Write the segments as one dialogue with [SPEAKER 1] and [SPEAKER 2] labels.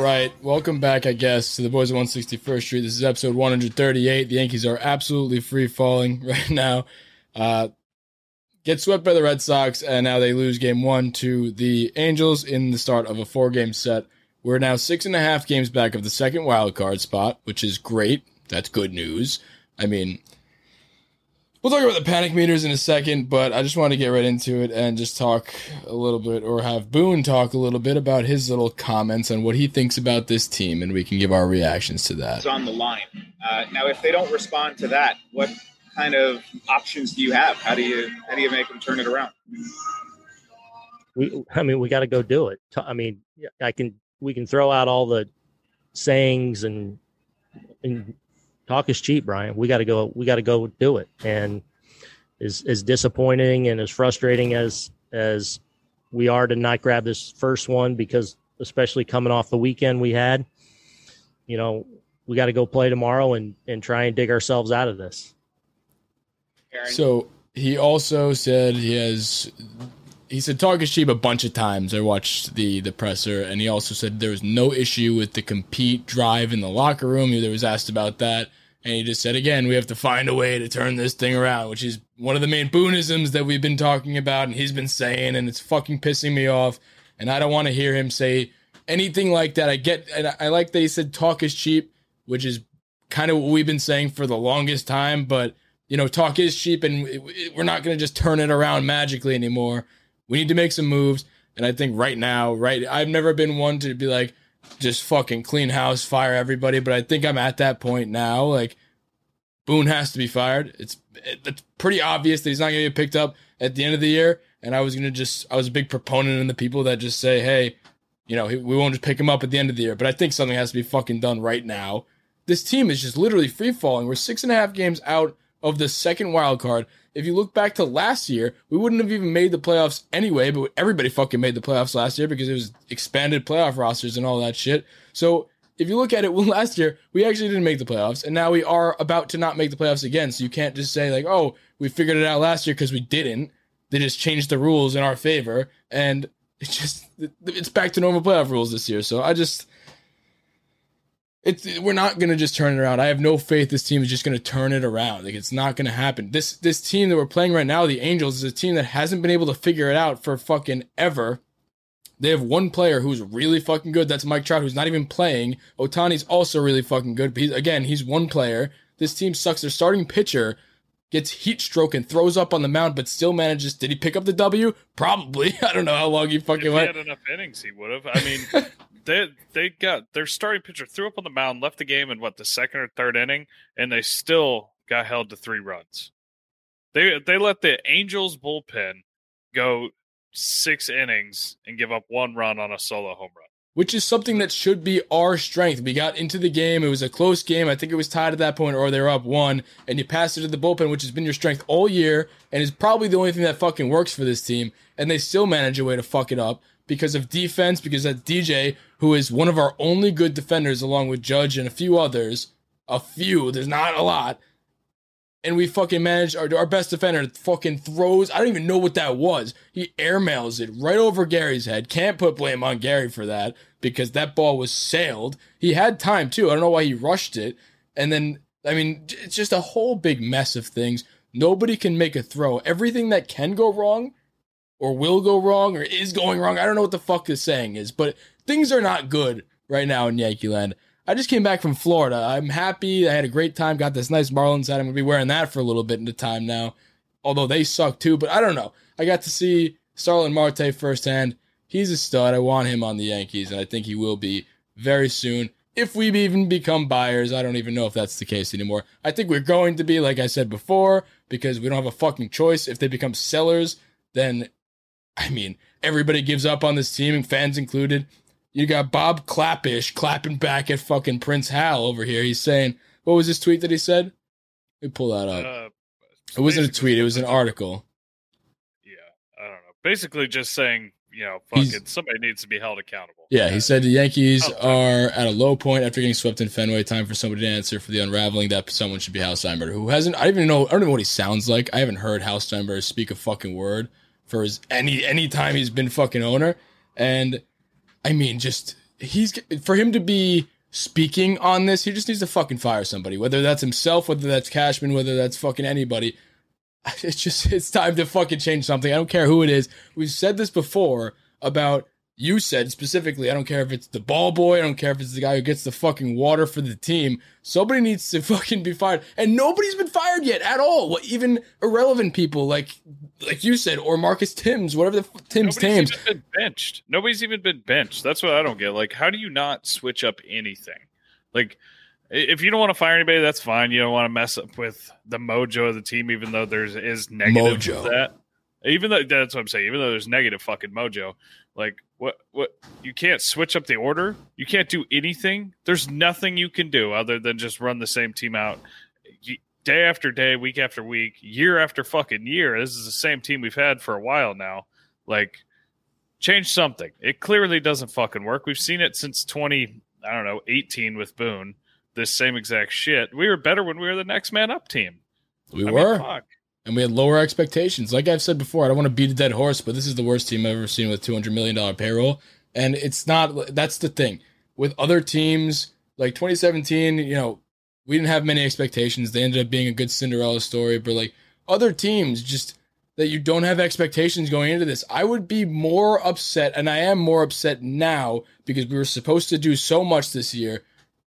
[SPEAKER 1] All right, welcome back, I guess, to the Boys of 161st Street. This is episode 138. The Yankees are absolutely free falling right now. Uh, get swept by the Red Sox, and now they lose game one to the Angels in the start of a four game set. We're now six and a half games back of the second wild card spot, which is great. That's good news. I mean, We'll talk about the panic meters in a second, but I just want to get right into it and just talk a little bit, or have Boone talk a little bit about his little comments on what he thinks about this team, and we can give our reactions to that.
[SPEAKER 2] It's on the line. Uh, now, if they don't respond to that, what kind of options do you have? How do you how do you make them turn it around?
[SPEAKER 3] We, I mean, we got to go do it. I mean, I can we can throw out all the sayings and and talk is cheap, Brian. We got to go. We got to go do it. And as as disappointing and as frustrating as as we are to not grab this first one because especially coming off the weekend we had, you know, we got to go play tomorrow and and try and dig ourselves out of this.
[SPEAKER 1] Aaron. So he also said he has he said talk is cheap a bunch of times. I watched the the presser, and he also said there was no issue with the compete drive in the locker room. He was asked about that, and he just said again, we have to find a way to turn this thing around, which is one of the main boonisms that we've been talking about and he's been saying, and it's fucking pissing me off. And I don't want to hear him say anything like that. I get, and I like that he said talk is cheap, which is kind of what we've been saying for the longest time. But you know, talk is cheap, and we're not going to just turn it around magically anymore. We need to make some moves. And I think right now, right, I've never been one to be like, just fucking clean house, fire everybody. But I think I'm at that point now. Like Boone has to be fired. It's it's pretty obvious that he's not going to get picked up at the end of the year. And I was going to just I was a big proponent in the people that just say, hey, you know, we won't just pick him up at the end of the year. But I think something has to be fucking done right now. This team is just literally free falling. We're six and a half games out of the second wild card. If you look back to last year, we wouldn't have even made the playoffs anyway, but everybody fucking made the playoffs last year because it was expanded playoff rosters and all that shit. So if you look at it, well, last year we actually didn't make the playoffs, and now we are about to not make the playoffs again. So you can't just say like, "Oh, we figured it out last year" because we didn't. They just changed the rules in our favor, and it's just it's back to normal playoff rules this year. So I just it's we're not gonna just turn it around. I have no faith this team is just gonna turn it around. Like it's not gonna happen. This this team that we're playing right now, the Angels, is a team that hasn't been able to figure it out for fucking ever. They have one player who's really fucking good. That's Mike Trout, who's not even playing. Ohtani's also really fucking good. But he's, again, he's one player. This team sucks. Their starting pitcher gets heat stroke and throws up on the mound, but still manages. Did he pick up the W? Probably. I don't know how long he fucking
[SPEAKER 4] if
[SPEAKER 1] went.
[SPEAKER 4] He had enough innings, he would have. I mean, they they got their starting pitcher threw up on the mound, left the game in what the second or third inning, and they still got held to three runs. They they let the Angels bullpen go six innings and give up one run on a solo home run.
[SPEAKER 1] Which is something that should be our strength. We got into the game. It was a close game. I think it was tied at that point, or they're up one, and you pass it to the bullpen, which has been your strength all year, and is probably the only thing that fucking works for this team. And they still manage a way to fuck it up because of defense, because that DJ, who is one of our only good defenders, along with Judge and a few others, a few, there's not a lot, and we fucking managed our, our best defender fucking throws. I don't even know what that was. He airmails it right over Gary's head. Can't put blame on Gary for that because that ball was sailed. He had time too. I don't know why he rushed it. And then, I mean, it's just a whole big mess of things. Nobody can make a throw. Everything that can go wrong or will go wrong or is going wrong, I don't know what the fuck this saying is, but things are not good right now in Yankee land. I just came back from Florida. I'm happy. I had a great time. Got this nice Marlins hat. I'm gonna be wearing that for a little bit into time now. Although they suck too, but I don't know. I got to see Starlin Marte firsthand. He's a stud. I want him on the Yankees, and I think he will be very soon. If we even become buyers, I don't even know if that's the case anymore. I think we're going to be, like I said before, because we don't have a fucking choice. If they become sellers, then, I mean, everybody gives up on this team, fans included. You got Bob Klapisch clapping back at fucking Prince Hal over here. He's saying, what was his tweet that he said? Let me pull that up. Uh, it wasn't a tweet, it was an article.
[SPEAKER 4] Yeah, I don't know. Basically, just saying, you know, fucking somebody needs to be held accountable.
[SPEAKER 1] Yeah, he said the Yankees oh, are at a low point after getting swept in Fenway. Time for somebody to answer for the unraveling that someone should be Hal Steinbrenner, who hasn't. I don't even know. I don't know what he sounds like. I haven't heard Hal Steinbrenner speak a fucking word for his any any time he's been fucking owner. And I mean, just he's for him to be speaking on this, he just needs to fucking fire somebody, whether that's himself, whether that's Cashman, whether that's fucking anybody. It's just it's time to fucking change something. I don't care who it is. We've said this before about you said specifically, I don't care if it's the ball boy, I don't care if it's the guy who gets the fucking water for the team. Somebody needs to fucking be fired. And nobody's been fired yet at all. Even irrelevant people like like you said, or Marcus Timms, whatever the f- Tim's
[SPEAKER 4] Nobody's been benched. Nobody's even been benched. That's what I don't get. Like, how do you not switch up anything? Like, if you don't want to fire anybody, that's fine. You don't want to mess up with the mojo of the team, even though there's is negative
[SPEAKER 1] Mojo.
[SPEAKER 4] that. Even though that's what I'm saying. Even though there's negative fucking mojo, like what what you can't switch up the order. You can't do anything. There's nothing you can do other than just run the same team out. Day after day, week after week, year after fucking year. This is the same team we've had for a while now. Like, change something. It clearly doesn't fucking work. We've seen it since 20, I don't know, 18 with Boone. This same exact shit. We were better when we were the next man up team.
[SPEAKER 1] We
[SPEAKER 4] I mean,
[SPEAKER 1] were.
[SPEAKER 4] fuck.
[SPEAKER 1] And we had lower expectations. Like I've said before, I don't want to beat a dead horse, but this is the worst team I've ever seen with two hundred million dollar payroll, and it's not. That's the thing with other teams like 2017. You know, we didn't have many expectations. They ended up being a good Cinderella story, but like other teams, just that you don't have expectations going into this. I would be more upset, and I am more upset now because we were supposed to do so much this year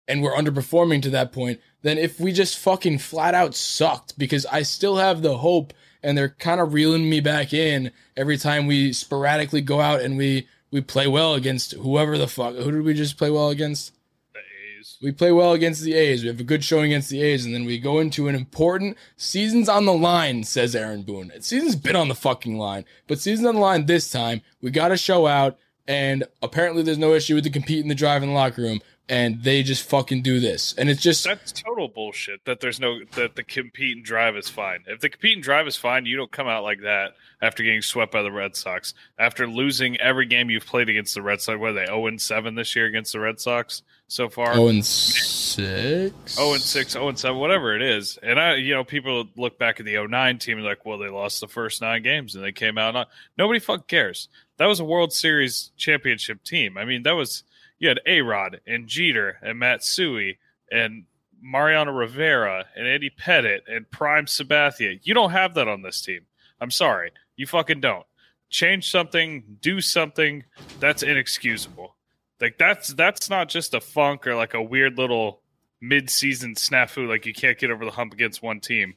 [SPEAKER 1] and we're underperforming to that point than if we just fucking flat out sucked because I still have the hope and they're kind of reeling me back in every time we sporadically go out and we we play well against whoever the fuck who did we just play well against?
[SPEAKER 4] The A's.
[SPEAKER 1] we play well against the A's. We have a good showing against the A's and then we go into an important seasons on the line says Aaron Boone. Season's been on the fucking line but season's on the line this time. We got to show out and apparently there's no issue with the compete in the drive in the locker room and they just fucking do this and it's just
[SPEAKER 4] That's total bullshit. That there's no that the compete and drive is fine. If the compete and drive is fine, you don't come out like that after getting swept by the Red Sox. After losing every game you've played against the Red Sox, what are they 0 and 7 this year against the Red Sox so far?
[SPEAKER 1] Oh, and six.
[SPEAKER 4] Oh and six, oh and seven, whatever it is. And I, you know, people look back at the 09 team and like, well, they lost the first nine games and they came out. Nobody fucking cares. That was a World Series championship team. I mean, that was you had A Rod and Jeter and Matsui and Mariano Rivera and Eddie Pettitte and Prime Sabathia. You don't have that on this team. I'm sorry, you fucking don't. Change something, do something. That's inexcusable. Like that's that's not just a funk or like a weird little mid-season snafu like you can't get over the hump against one team.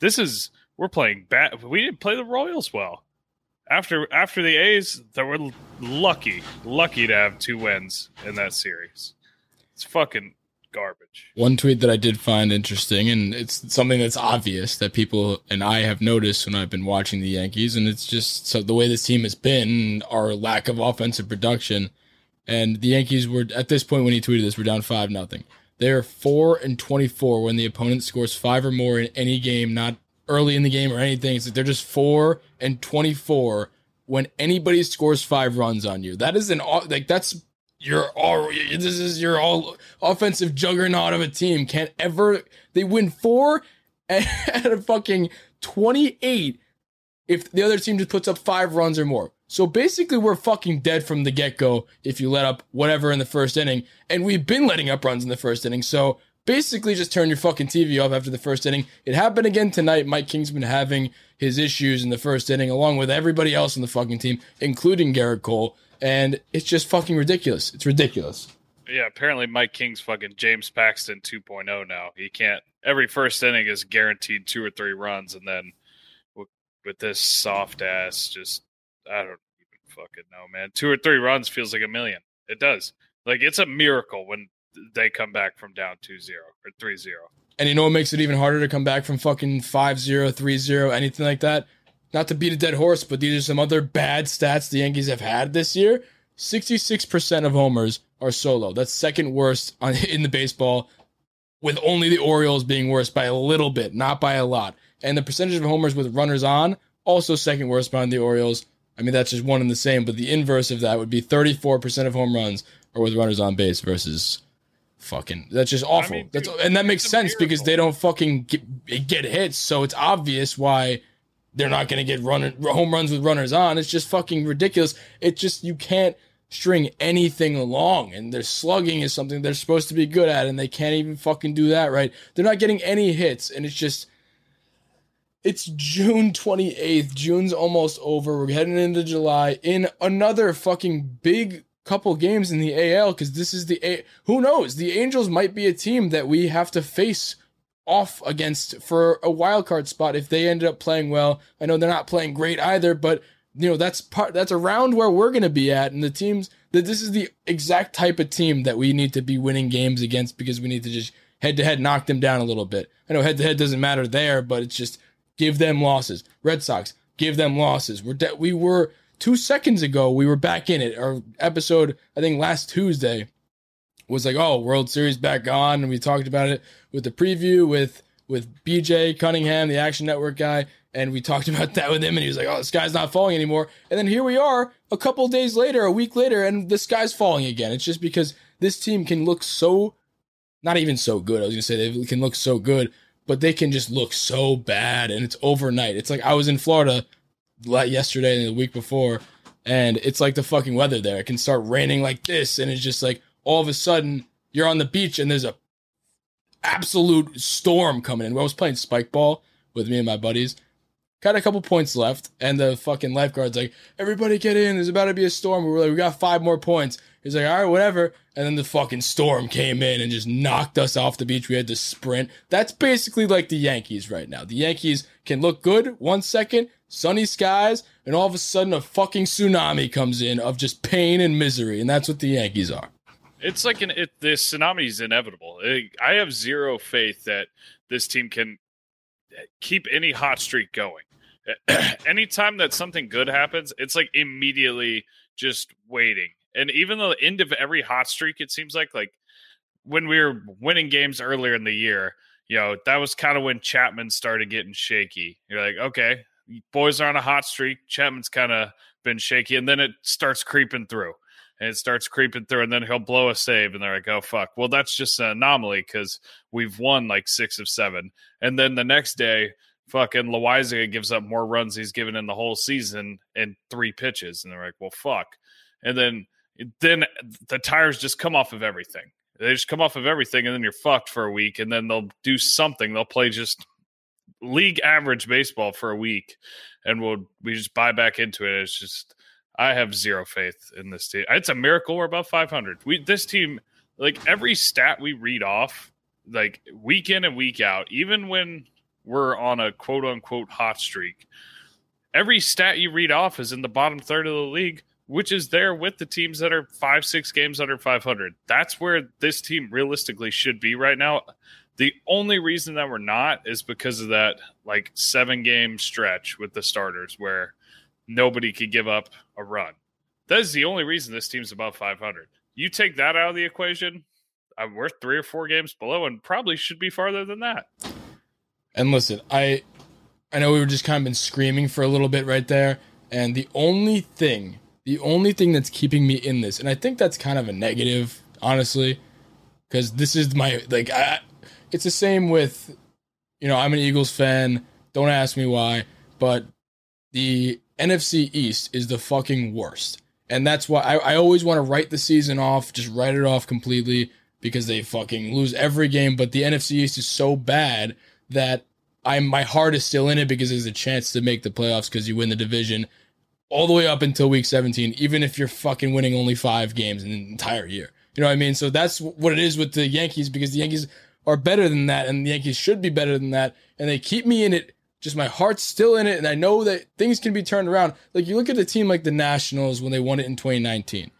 [SPEAKER 4] This is we're playing bad. We didn't play the Royals well. After after the A's, that were lucky, lucky to have two wins in that series. It's fucking garbage.
[SPEAKER 1] One tweet that I did find interesting, and it's something that's obvious that people and I have noticed when I've been watching the Yankees, and it's just so the way this team has been, our lack of offensive production. And the Yankees were at this point when he tweeted this, we're down five nothing. They are four and twenty four when the opponent scores five or more in any game, not early in the game or anything. It's like they're just four and twenty four when anybody scores five runs on you. That is an like that's your all this is your all offensive juggernaut of a team can't ever they win four at a fucking 28 if the other team just puts up five runs or more so basically we're fucking dead from the get-go if you let up whatever in the first inning and we've been letting up runs in the first inning so basically just turn your fucking tv off after the first inning it happened again tonight mike king's been having his issues in the first inning along with everybody else on the fucking team including gerrit cole and it's just fucking ridiculous. It's ridiculous.
[SPEAKER 4] Yeah, apparently Mike King's fucking James Paxton 2.0 now. He can't. Every first inning is guaranteed two or three runs, and then with, with this soft ass, just I don't even fucking know, man. Two or three runs feels like a million. It does. Like it's a miracle when they come back from down 2-0 or 3-0.
[SPEAKER 1] And you know what makes it even harder to come back from fucking 5-0, 3-0, anything like that? Not to beat a dead horse, but these are some other bad stats the Yankees have had this year. 66% of homers are solo. That's second worst on, in the baseball, with only the Orioles being worse by a little bit, not by a lot. And the percentage of homers with runners on, also second worst behind the Orioles. I mean, that's just one and the same, but the inverse of that would be 34% of home runs are with runners on base versus fucking. That's just awful.
[SPEAKER 4] mean,
[SPEAKER 1] that's and that makes
[SPEAKER 4] it's
[SPEAKER 1] sense because they don't fucking get, get hits, so it's obvious why they're not going to get run home runs with runners on. It's just fucking ridiculous. It just you can't string anything along. And their slugging is something they're supposed to be good at, and they can't even fucking do that right. They're not getting any hits, and it's just. It's June 28th. June's almost over. We're heading into July in another fucking big couple games in the AL because this is the A. Who knows? The Angels might be a team that we have to face off against for a wild card spot if they ended up playing well. I know they're not playing great either, but you know that's part that's around where we're going to be at and the teams that this is the exact type of team that we need to be winning games against because we need to just head to head knock them down a little bit. I know head to head doesn't matter there, but it's just give them losses. Red Sox, give them losses. We're de- we were 2 seconds ago we were back in it. Our episode I think last Tuesday was like, "Oh, World Series back on." And we talked about it with the preview with with BJ Cunningham, the Action Network guy, and we talked about that with him, and he was like, "Oh, the sky's not falling anymore." And then here we are, a couple days later, a week later, and the sky's falling again. It's just because this team can look so, not even so good. I was gonna say they can look so good, but they can just look so bad, and it's overnight. It's like I was in Florida yesterday and the week before, and it's like the fucking weather there. It can start raining like this, and it's just like all of a sudden you're on the beach and there's a absolute storm coming in. I was playing spike ball with me and my buddies. Got a couple points left, and the fucking lifeguard's like, "Everybody get in! There's about to be a storm." We were like, "We got five more points." He's like, "All right, whatever." And then the fucking storm came in and just knocked us off the beach. We had to sprint. That's basically like the Yankees right now. The Yankees can look good one second, sunny skies, and all of a sudden a fucking tsunami comes in of just pain and misery, and that's what the Yankees are.
[SPEAKER 4] It's like an it, the tsunami is inevitable. I have zero faith that this team can keep any hot streak going. Anytime that something good happens, it's like immediately just waiting. And even the end of every hot streak, it seems like like when we were winning games earlier in the year, you know, that was kind of when Chapman started getting shaky. You're like, okay, boys are on a hot streak. Chapman's kind of been shaky, and then it starts creeping through and it starts creeping through, and then he'll blow a save, and they're like, "Oh fuck!" Well, that's just an anomaly because we've won like six of seven, and then the next day, fucking Loaisiga gives up more runs he's given in the whole season in three pitches, and they're like, "Well, fuck," and then then the tires just come off of everything. They just come off of everything, and then you're fucked for a week, and then they'll do something. They'll play just league average baseball for a week, and we'll we just buy back into it. It's just I have zero faith in this team. It's a miracle we're above 500. We this team, like every stat we read off, like week in and week out, even when we're on a quote unquote hot streak, every stat you read off is in the bottom third of the league, which is there with the teams that are five, six games under 500. That's where this team realistically should be right now. The only reason that we're not is because of that like seven game stretch with the starters where nobody could give up a run. That is the only reason this team's above 500. You take that out of the equation, uh, I'm worth three or four games below, and probably should be farther than that.
[SPEAKER 1] And listen, I I know we were just kind of been screaming for a little bit right there, and the only thing, the only thing that's keeping me in this, and I think that's kind of a negative, honestly, because this is my like I, it's the same with, you know, I'm an Eagles fan. Don't ask me why, but the NFC East is the fucking worst. And that's why I, I always want to write the season off, just write it off completely because they fucking lose every game. But the NFC East is so bad that I'm my heart is still in it because there's a chance to make the playoffs because you win the division all the way up until week 17, even if you're fucking winning only five games in the entire year. You know what I mean? So that's what it is with the Yankees because the Yankees are better than that and the Yankees should be better than that. And they keep me in it just my heart's still in it and I know that things can be turned around. Like you look at a team like the Nationals when they won it in 2019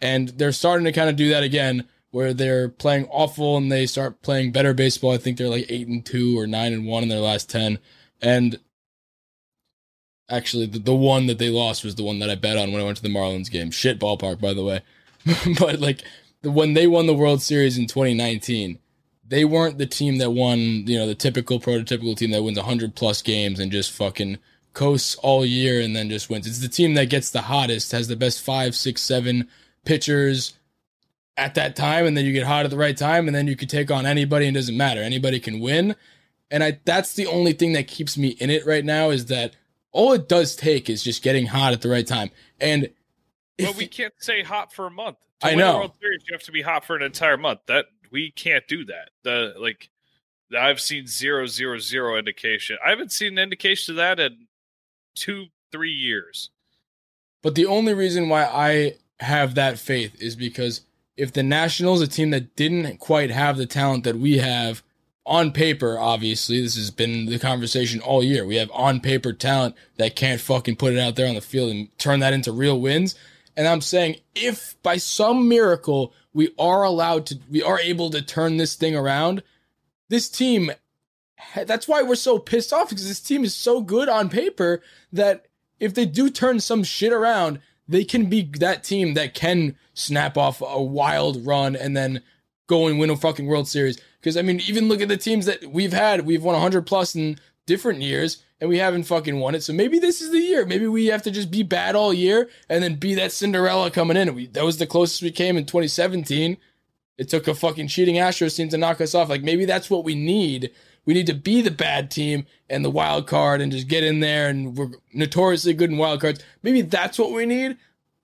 [SPEAKER 1] and they're starting to kind of do that again where they're playing awful and they start playing better baseball. I think they're like 8 and 2 or 9 and 1 in their last 10 and actually the, the one that they lost was the one that I bet on when I went to the Marlins game. Shit ballpark by the way. but like when they won the World Series in 2019 they weren't the team that won, you know, the typical prototypical team that wins 100 plus games and just fucking coasts all year and then just wins. It's the team that gets the hottest, has the best five, six, seven pitchers at that time, and then you get hot at the right time, and then you can take on anybody and it doesn't matter. Anybody can win. And I that's the only thing that keeps me in it right now is that all it does take is just getting hot at the right time. And
[SPEAKER 4] but we can't say hot for a month. To
[SPEAKER 1] I
[SPEAKER 4] win
[SPEAKER 1] know.
[SPEAKER 4] a World Series, you have to be hot for an entire month. That we can't do that. The like, I've seen zero zero zero indication. I haven't seen an indication of that in two three years.
[SPEAKER 1] But the only reason why I have that faith is because if the Nationals, a team that didn't quite have the talent that we have on paper, obviously, this has been the conversation all year. We have on paper talent that can't fucking put it out there on the field and turn that into real wins. And I'm saying if by some miracle we are allowed to, we are able to turn this thing around, this team, that's why we're so pissed off because this team is so good on paper that if they do turn some shit around, they can be that team that can snap off a wild run and then go and win a fucking World Series. Because I mean, even look at the teams that we've had. We've won 100 plus in different years, and we haven't fucking won it. So maybe this is the year. Maybe we have to just be bad all year and then be that Cinderella coming in. We, that was the closest we came in 2017. It took a fucking cheating Astros team to knock us off. Like maybe that's what we need. We need to be the bad team and the wild card and just get in there. And we're notoriously good in wild cards. Maybe that's what we need.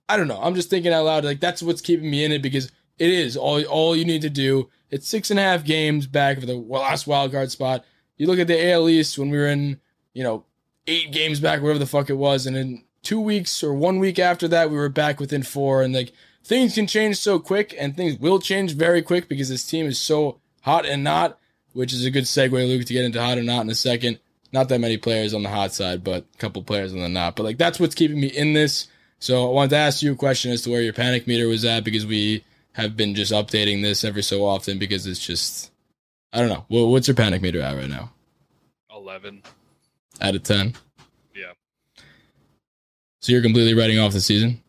[SPEAKER 1] I don't know. I'm just thinking out loud. Like that's what's keeping me in it because it is all all you need to do. It's six and a half games back for the last wild card spot. You look at the AL East when we were in, you know, eight games back, whatever the fuck it was, and in two weeks or one week after that, we were back within four. And like things can change so quick, and things will change very quick because this team is so hot and not. Which is a good segue, Luke, to get into hot and not in a second. Not that many players on the hot side, but a couple players on the not. But like that's what's keeping me in this. So I wanted to ask you a question as to where your panic meter was at because we have been just updating this every so often because it's just I don't know. What's your panic meter at right now?
[SPEAKER 4] Eleven.
[SPEAKER 1] Out of ten.
[SPEAKER 4] Yeah.
[SPEAKER 1] So you're completely writing off the season.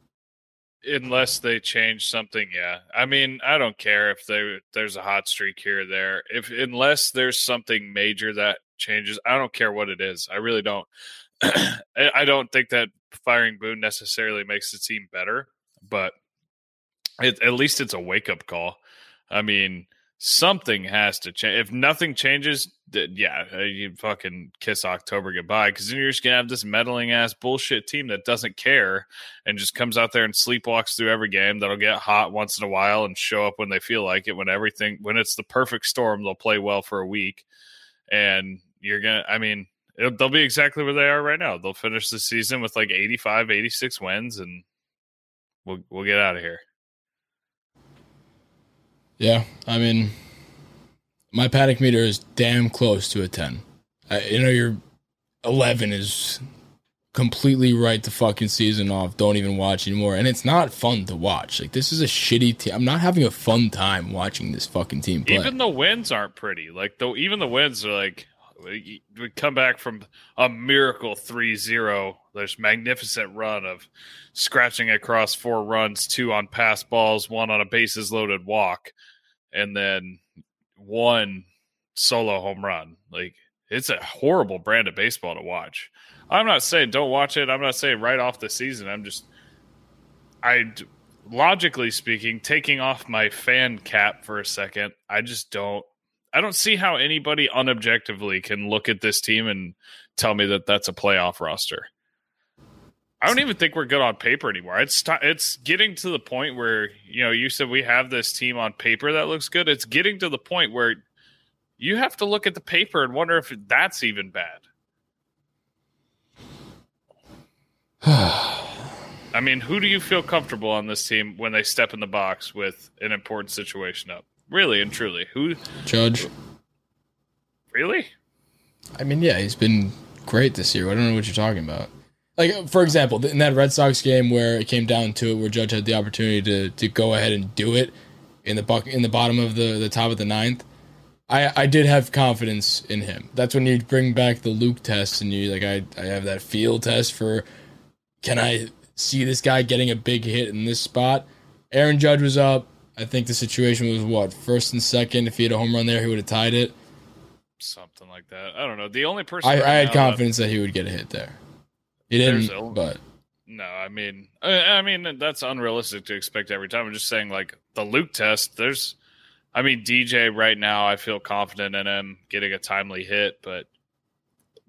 [SPEAKER 4] Unless they change something, yeah. I mean, I don't care if they, there's a hot streak here or there. If unless there's something major that changes, I don't care what it is. I really don't. I I don't think that firing Boone necessarily makes the team better, but it, at least it's a wake up call. I mean, something has to change. If nothing changes, yeah, uh, you fucking kiss October goodbye because then you're just gonna have this meddling ass bullshit team that doesn't care and just comes out there and sleepwalks through every game. That'll get hot once in a while and show up when they feel like it. When everything, when it's the perfect storm, they'll play well for a week, and you're gonna. I mean, they'll be exactly where they are right now. They'll finish the season with like 85, 86 wins, and we'll we'll get out of here.
[SPEAKER 1] Yeah, I mean, my panic meter is damn close to a ten. I, you know, your eleven is completely write the fucking season off. Don't even watch anymore, and it's not fun to watch. Like this is a shitty team. I'm not having a fun time watching this fucking team play.
[SPEAKER 4] Even the wins aren't pretty. Like though, even the wins are like we we come back from a miracle 3-0 there's magnificent run of scratching across four runs two on pass balls one on a bases loaded walk and then one solo home run like it's a horrible brand of baseball to watch i'm not saying don't watch it i'm not saying right off the season i'm just i logically speaking taking off my fan cap for a second i just don't I don't see how anybody unobjectively can look at this team and tell me that that's a playoff roster. I don't even think we're good on paper anymore. It's t- it's getting to the point where you know you said we have this team on paper that looks good. It's getting to the point where you have to look at the paper and wonder if that's even bad. I mean, who do you feel comfortable on this team when they step in the box with an important situation up? Really and truly, who?
[SPEAKER 1] Judge.
[SPEAKER 4] Really?
[SPEAKER 1] I mean, yeah, he's been great this year. I don't know what you're talking about. Like, for example, in that Red Sox game where it came down to it, where Judge had the opportunity to to go ahead and do it in the buck in the bottom of the the top of the ninth. I, I did have confidence in him. That's when you bring back the Luke test and you like I, I have that field test for can I see this guy getting a big hit in this spot? Aaron Judge was up. I think the situation was what first and second. If he had a home run there, he would have tied it.
[SPEAKER 4] Something like that. I don't know. The only person
[SPEAKER 1] I,
[SPEAKER 4] right
[SPEAKER 1] I had confidence that he would get a hit there. He didn't,
[SPEAKER 4] a-
[SPEAKER 1] but
[SPEAKER 4] no, I mean, I, I mean that's unrealistic to expect every time. I'm just saying, like the Luke test. There's, I mean, DJ right now. I feel confident in him getting a timely hit, but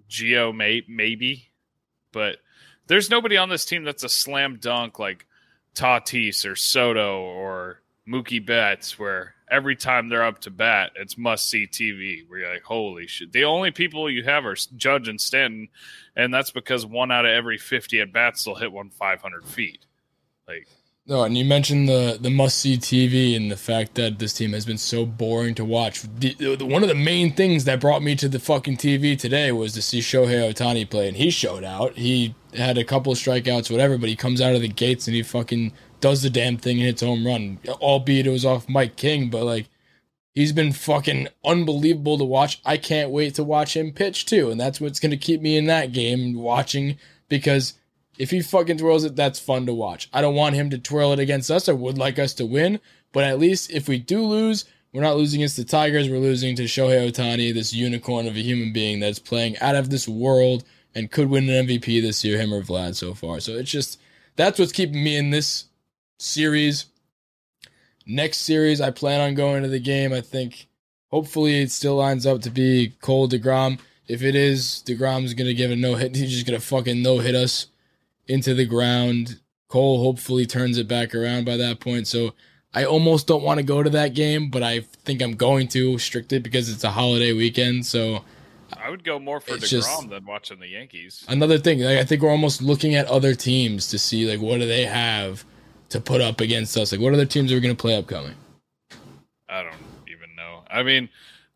[SPEAKER 4] Gio may maybe, but there's nobody on this team that's a slam dunk. Like Tatis or Soto or Mookie Betts, where every time they're up to bat, it's must see TV. Where you're like, holy shit! The only people you have are Judge and Stanton, and that's because one out of every fifty at bats will hit one five hundred feet. Like
[SPEAKER 1] no, and you mentioned the the must see TV and the fact that this team has been so boring to watch. The, the, one of the main things that brought me to the fucking TV today was to see Shohei Ohtani play, and he showed out. He had a couple strikeouts, whatever, but he comes out of the gates and he fucking does the damn thing and hits home run. Albeit it was off Mike King, but like he's been fucking unbelievable to watch. I can't wait to watch him pitch too, and that's what's gonna keep me in that game watching because if he fucking twirls it, that's fun to watch. I don't want him to twirl it against us. I would like us to win, but at least if we do lose, we're not losing against the Tigers. We're losing to Shohei Ohtani, this unicorn of a human being that's playing out of this world and could win an MVP this year, him or Vlad so far. So it's just that's what's keeping me in this series. Next series, I plan on going to the game. I think hopefully it still lines up to be Cole DeGrom. If it is, DeGrom's gonna give a no hit. He's just gonna fucking no hit us into the ground. Cole hopefully turns it back around by that point. So I almost don't want to go to that game, but I think I'm going to strictly because it's a holiday weekend. So
[SPEAKER 4] I would go more for Degrom than watching the Yankees.
[SPEAKER 1] Another thing, like, I think we're almost looking at other teams to see like what do they have to put up against us. Like what other teams are we going to play upcoming?
[SPEAKER 4] I don't even know. I mean,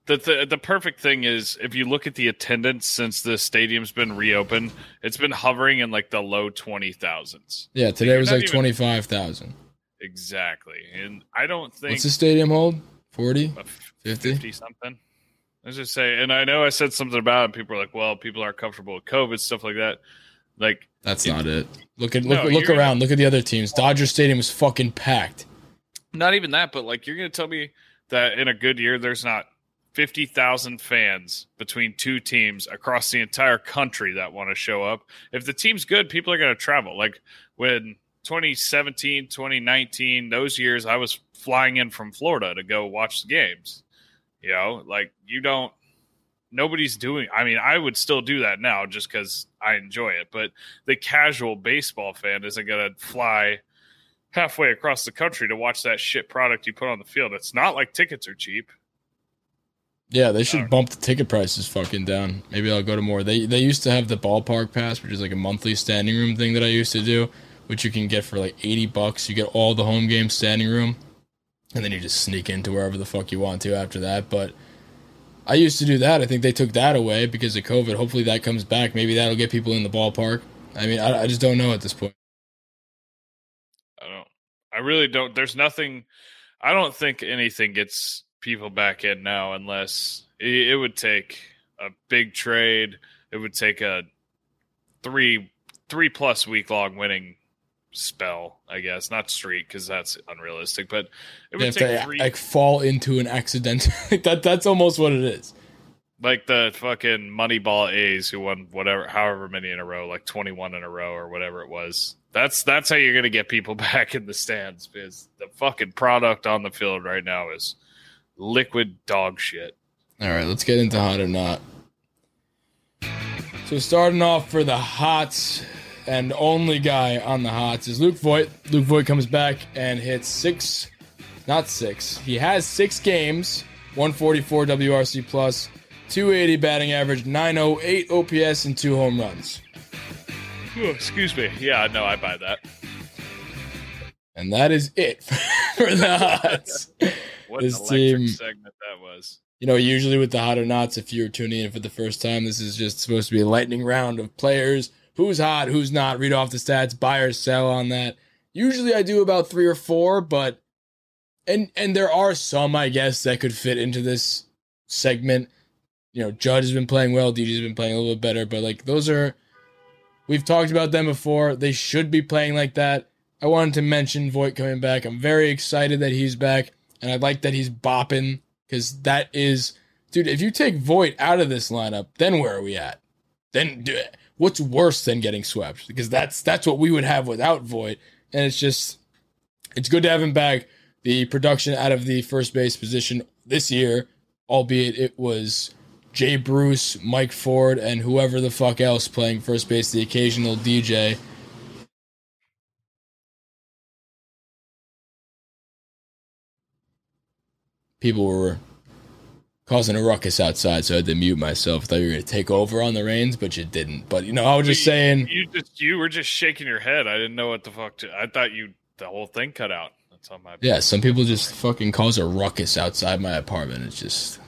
[SPEAKER 4] the, the the perfect thing is if you look at the attendance since the stadium's been reopened, it's been hovering in like the low twenty thousands.
[SPEAKER 1] Yeah, today so was like twenty five thousand.
[SPEAKER 4] Exactly, and I don't think
[SPEAKER 1] what's the stadium hold 40? 50?
[SPEAKER 4] 50 something. Let's just say, and I know I said something about it. People are like, "Well, people aren't comfortable with COVID stuff like that." Like
[SPEAKER 1] that's it, not it. Look at look no, look around. Look at the other teams. Dodger Stadium is fucking packed.
[SPEAKER 4] Not even that, but like you're gonna tell me that in a good year, there's not 50,000 fans between two teams across the entire country that want to show up. If the team's good, people are to travel. Like when 2017, 2019, those years, I was flying in from Florida to go watch the games. You know, like you don't, nobody's doing, I mean, I would still do that now just because I enjoy it. But the casual baseball fan isn't going to fly halfway across the country to watch that shit product you put on the field. It's not like tickets are cheap.
[SPEAKER 1] Yeah, they should uh, bump the ticket prices fucking down. Maybe I'll go to more. They they used to have the ballpark pass, which is like a monthly standing room thing that I used to do, which you can get for like eighty bucks. You get all the home game standing room, and then you just sneak into wherever the fuck you want to after that. But I used to do that. I think they took that away because of COVID. Hopefully that comes back. Maybe that'll get people in the ballpark. I mean, I, I just don't know at this point.
[SPEAKER 4] I don't. I really don't. There's nothing. I don't think anything gets people back in now unless it, it would take a big trade. It would take a three three plus week long winning spell, I guess, not streak because that's unrealistic. But it would take
[SPEAKER 1] to, three. Like fall into an accident. that that's almost what it is.
[SPEAKER 4] Like the fucking Moneyball A's who won whatever, however many in a row, like twenty one in a row or whatever it was. That's that's how you're gonna get people back in the stands because the fucking product on the field right now is liquid dog shit.
[SPEAKER 1] All right, let's get into hot or not. So starting off for the hots and only guy on the hots is Luke Voit. Luke Voit comes back and hits six, not six. He has six games, 144 WRC plus, 280 batting average, 908 OPS, and two home runs.
[SPEAKER 4] Oh, excuse me. Yeah, no, I buy that.
[SPEAKER 1] And that is it for the hots.
[SPEAKER 4] What this an team segment that was.
[SPEAKER 1] You know, usually with the hot or nots, if you're tuning in for the first time, this is just supposed to be a lightning round of players. Who's hot, who's not, read off the stats, buy or sell on that. Usually I do about three or four, but and and there are some, I guess, that could fit into this segment. You know, Judd has been playing well, DJ's been playing a little bit better, but like those are we've talked about them before. They should be playing like that. I wanted to mention Voit coming back. I'm very excited that he's back and I like that he's bopping because that is, dude. If you take Voit out of this lineup, then where are we at? Then what's worse than getting swept? Because that's that's what we would have without Voit. And it's just it's good to have him back. The production out of the first base position this year, albeit it was Jay Bruce, Mike Ford, and whoever the fuck else playing first base, the occasional DJ. People were causing a ruckus outside, so I had to mute myself. I thought you were going to take over on the reins, but you didn't. But you know, I was just
[SPEAKER 4] You-
[SPEAKER 1] saying.
[SPEAKER 4] You just you were just shaking your head. I didn't know what the fuck. To, I thought you the whole thing cut out. That's on my.
[SPEAKER 1] Yeah, some people just fucking cause a ruckus outside my apartment. It's just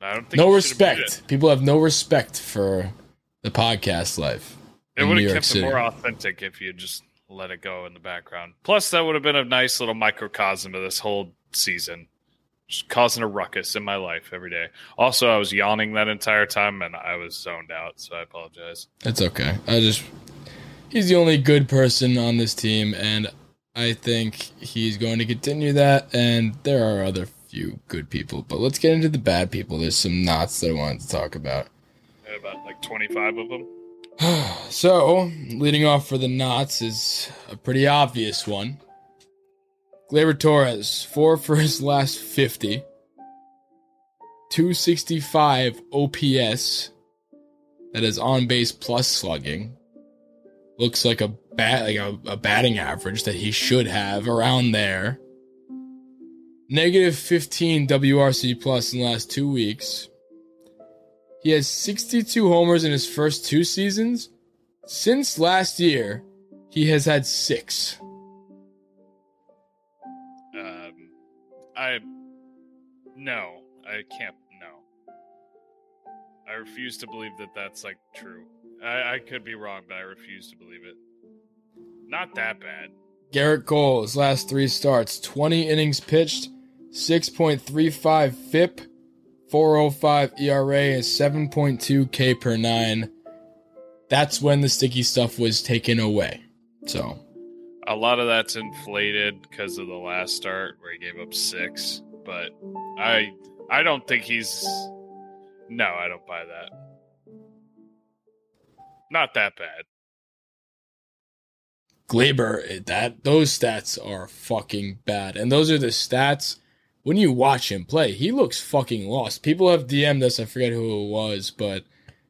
[SPEAKER 4] I don't think
[SPEAKER 1] no
[SPEAKER 4] you should have muted
[SPEAKER 1] respect. People have no respect for the podcast life.
[SPEAKER 4] It, it would have kept
[SPEAKER 1] City.
[SPEAKER 4] it more authentic if you just let it go in the background. Plus, that would have been a nice little microcosm of this whole season, just causing a ruckus in my life every day. Also, I was yawning that entire time and I was zoned out, so I apologize.
[SPEAKER 1] That's okay. I just he's the only good person on this team, and I think he's going to continue that. And there are other few good people, but let's get into the bad people. There's some knots that I wanted to talk about.
[SPEAKER 4] About like twenty five of them.
[SPEAKER 1] so, leading off for the knots is a pretty obvious one. Gleyber Torres, four for his last 50. 265 OPS. That is on base plus slugging. Looks like a bat like a, a batting average that he should have around there. Negative 15 WRC plus in the last two weeks. He has 62 homers in his first two seasons. Since last year, he has had six.
[SPEAKER 4] I no, I can't. No, I refuse to believe that that's like true. I, I could be wrong, but I refuse to believe it. Not that bad.
[SPEAKER 1] Gerrit Cole, his last three starts, 20 innings pitched, 6.35 FIP, 405 ERA, and 7.2 K per nine. That's when the sticky stuff was taken away. So,
[SPEAKER 4] A lot of that's inflated because of the last start where he gave up six, but I I don't think he's no, I don't buy that. Not that bad.
[SPEAKER 1] Gleyber, eh, that those stats are fucking bad, and those are the stats. When you watch him play, he looks fucking lost. People have DM'd us. I forget who it was, but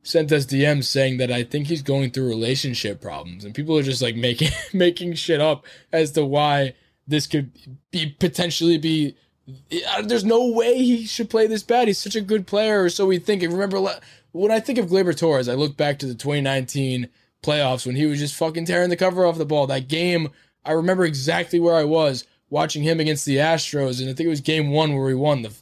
[SPEAKER 1] sent us DMs saying that I think he's going through relationship problems, and people are just like making making shit up as to why this could be potentially be. uh, There's no way he should play this bad. He's such a good player, or so we think. And remember, when I think of Gleyber Torres, I look back to the 2019 playoffs when he was just fucking tearing the cover off the ball. That game, I remember exactly where I was watching him against the Astros, and I think it was game one where we won the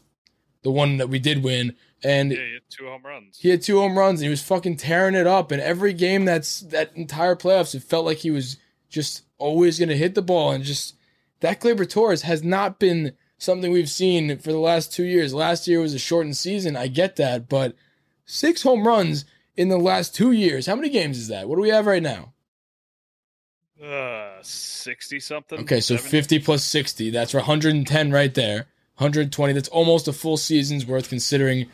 [SPEAKER 1] the one that we did win. And
[SPEAKER 4] Yeah, he had two home runs.
[SPEAKER 1] he had two home runs and he was fucking tearing it up. And every game that's that entire playoffs, it felt like he was just always gonna hit the ball and just that Gleyber Torres has not been something we've seen for the last two years. Last year was a shortened season, I get that, but six home runs in the last two years. How many games is that? What do we have right now?
[SPEAKER 4] Uh, sixty something.
[SPEAKER 1] Okay, so
[SPEAKER 4] 70?
[SPEAKER 1] 50 plus 60. That's 110 right there. 120. That's almost a full season's worth considering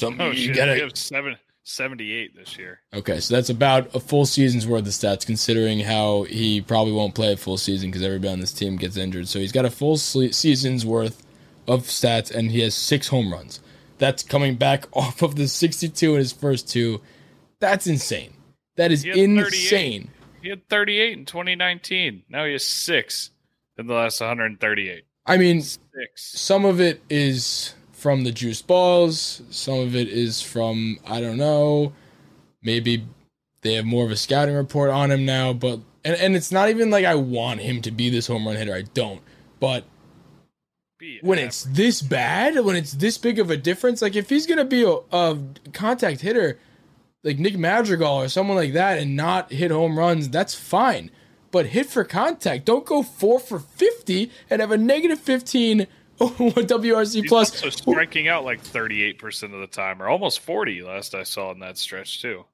[SPEAKER 1] something
[SPEAKER 4] Oh
[SPEAKER 1] you
[SPEAKER 4] shit,
[SPEAKER 1] gotta
[SPEAKER 4] we have seven, 78 this year.
[SPEAKER 1] Okay, so that's about a full season's worth of stats, considering how he probably won't play a full season because everybody on this team gets injured. So he's got a full season's worth of stats, and he has six home runs. That's coming back off of the 62 in his first two. That's insane. That is
[SPEAKER 4] He
[SPEAKER 1] insane.
[SPEAKER 4] He had 38 in 2019. Now he has six in the last 138.
[SPEAKER 1] I mean,
[SPEAKER 4] Six.
[SPEAKER 1] some of it is from the juice balls. Some of it is from I don't know. Maybe they have more of a scouting report on him now, but and, and it's not even like I want him to be this home run hitter. I don't. But when
[SPEAKER 4] average.
[SPEAKER 1] it's this bad, when it's this big of a difference, like if he's gonna be a, a contact hitter, like Nick Madrigal or someone like that, and not hit home runs, that's fine. But hit for contact. Don't go four for fifty and have a negative fifteen WRC plus.
[SPEAKER 4] also striking out like 38% of the time, or almost 40 last I saw in that stretch, too.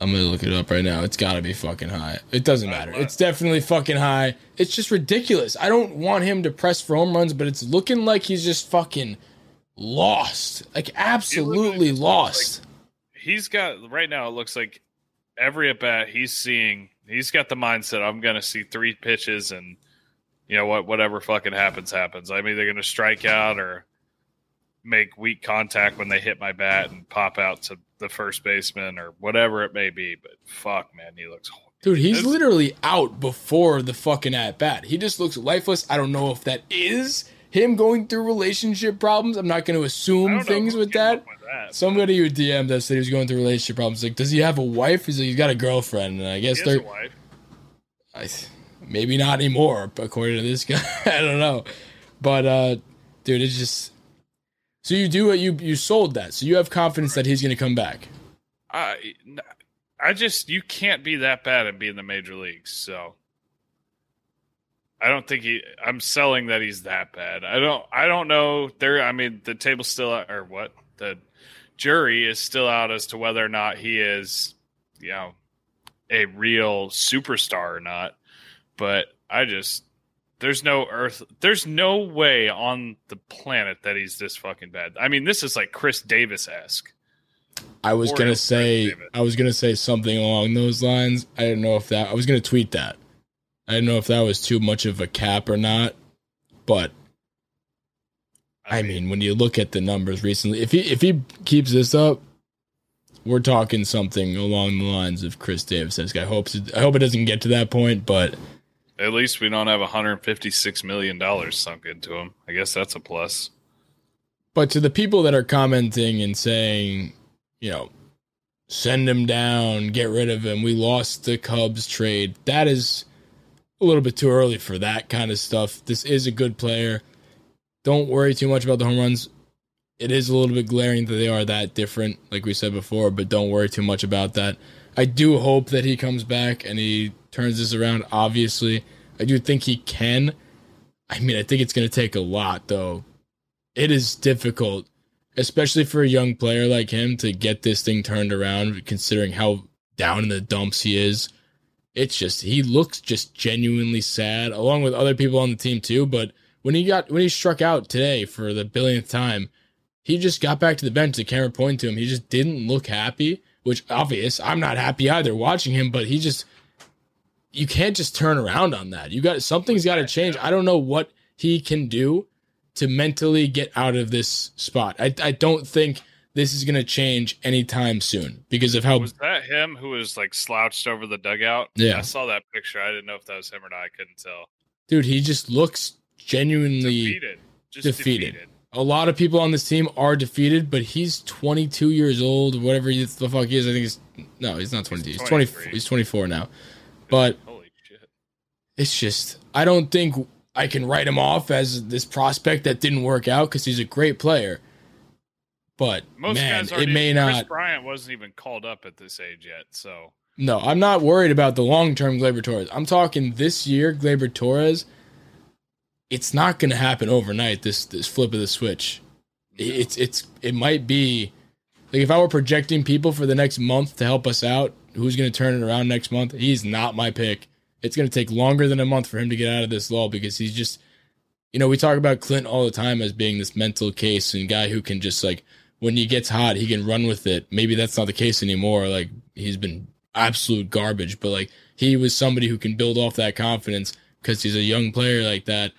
[SPEAKER 1] I'm gonna look it up right now. It's gotta be fucking high. It doesn't matter. It's definitely fucking high. It's just ridiculous. I don't want him to press for home runs, but it's looking like he's just fucking lost. Like absolutely lost.
[SPEAKER 4] He's got, right now, it looks like every at bat he's seeing, he's got the mindset I'm going to see three pitches and, you know, what, whatever fucking happens, happens. I'm either going to strike out or make weak contact when they hit my bat and pop out to the first baseman or whatever it may be. But fuck, man, he looks
[SPEAKER 1] Dude, he's literally out before the fucking at bat. He just looks lifeless. I don't know if that is him going through relationship problems. I'm not going to assume things with that.
[SPEAKER 4] with that.
[SPEAKER 1] Somebody who DM'd us said he was going through relationship problems. Like, does he have a wife? He's like, he's got a girlfriend, and I guess they're. I, maybe not anymore, according to this guy. I don't know, but uh, dude, it's just. So you do it. You you sold that, so you have confidence that he's going to come back.
[SPEAKER 4] I, I just you can't be that bad and be in the major leagues. So I don't think he. I'm selling that he's that bad. I don't. I don't know. There. I mean, the table's still out, or what? The jury is still out as to whether or not he is, you know, a real superstar or not. But I just. There's no earth. There's no way on the planet that he's this fucking bad. I mean, this is like Chris Davis esque.
[SPEAKER 1] I was gonna say I was gonna say something along those lines. I didn't know if that I was gonna tweet that. I didn't know if that was too much of a cap or not. But I mean, when you look at the numbers recently, if he if he keeps this up, we're talking something along the lines of Chris Davis. This guy hopes it, I hope it doesn't get to that point, but
[SPEAKER 4] At least we don't have 156 million dollars sunk into him. I guess that's a plus.
[SPEAKER 1] But to the people that are commenting and saying, you know, send him down, get rid of him, we lost the Cubs trade, that is a little bit too early for that kind of stuff. This is a good player. Don't worry too much about the home runs. It is a little bit glaring that they are that different, like we said before, but don't worry too much about that. I do hope that he comes back and he turns this around, obviously. I do think he can. I mean, I think it's going to take a lot, though it is difficult, especially for a young player like him, to get this thing turned around, considering how down in the dumps he is. It's just he looks just genuinely sad, along with other people on the team too. But when he got when he struck out today for the billionth time, he just got back to the bench. The camera pointed to him. He just didn't look happy, which obvious. I'm not happy either watching him, but he just you can't just turn around on that. You got something's got to change. I don't know what he can do to mentally get out of this spot. I, I don't think this is going to change anytime soon because of how
[SPEAKER 4] Was that him who was like slouched over the dugout?
[SPEAKER 1] Yeah.
[SPEAKER 4] I saw that picture. I didn't know if that was him or not. I couldn't tell.
[SPEAKER 1] dude he just looks genuinely
[SPEAKER 4] Defeated. Just
[SPEAKER 1] defeated.
[SPEAKER 4] defeated.
[SPEAKER 1] a lot of people on this team are defeated, but he's 22 years old, whatever he, the fuck he is. I think he's no, he's not 22. He's, 20. He's 24 now. But
[SPEAKER 4] Holy shit.
[SPEAKER 1] it's just I don't think I can write him off as this prospect that didn't work out because he's a great player. But
[SPEAKER 4] Most
[SPEAKER 1] man,
[SPEAKER 4] guys
[SPEAKER 1] it may
[SPEAKER 4] Chris
[SPEAKER 1] not.
[SPEAKER 4] Bryant wasn't even called up at this age yet. So
[SPEAKER 1] No, I'm not worried about the long term Gleyber Torres. I'm talking this year, Gleyber Torres. It's not going to happen overnight. This this flip of the switch. It- It's it's it might be like if I were projecting people for the next month to help us out, who's going to turn it around next month? He's not my pick. It's going to take longer than a month for him to get out of this lull because he's just, you know, we talk about Clint all the time as being this mental case and guy who can just like when he gets hot, he can run with it. Maybe that's not the case anymore. Like he's been absolute garbage, but like he was somebody who can build off that confidence because he's a young player like that.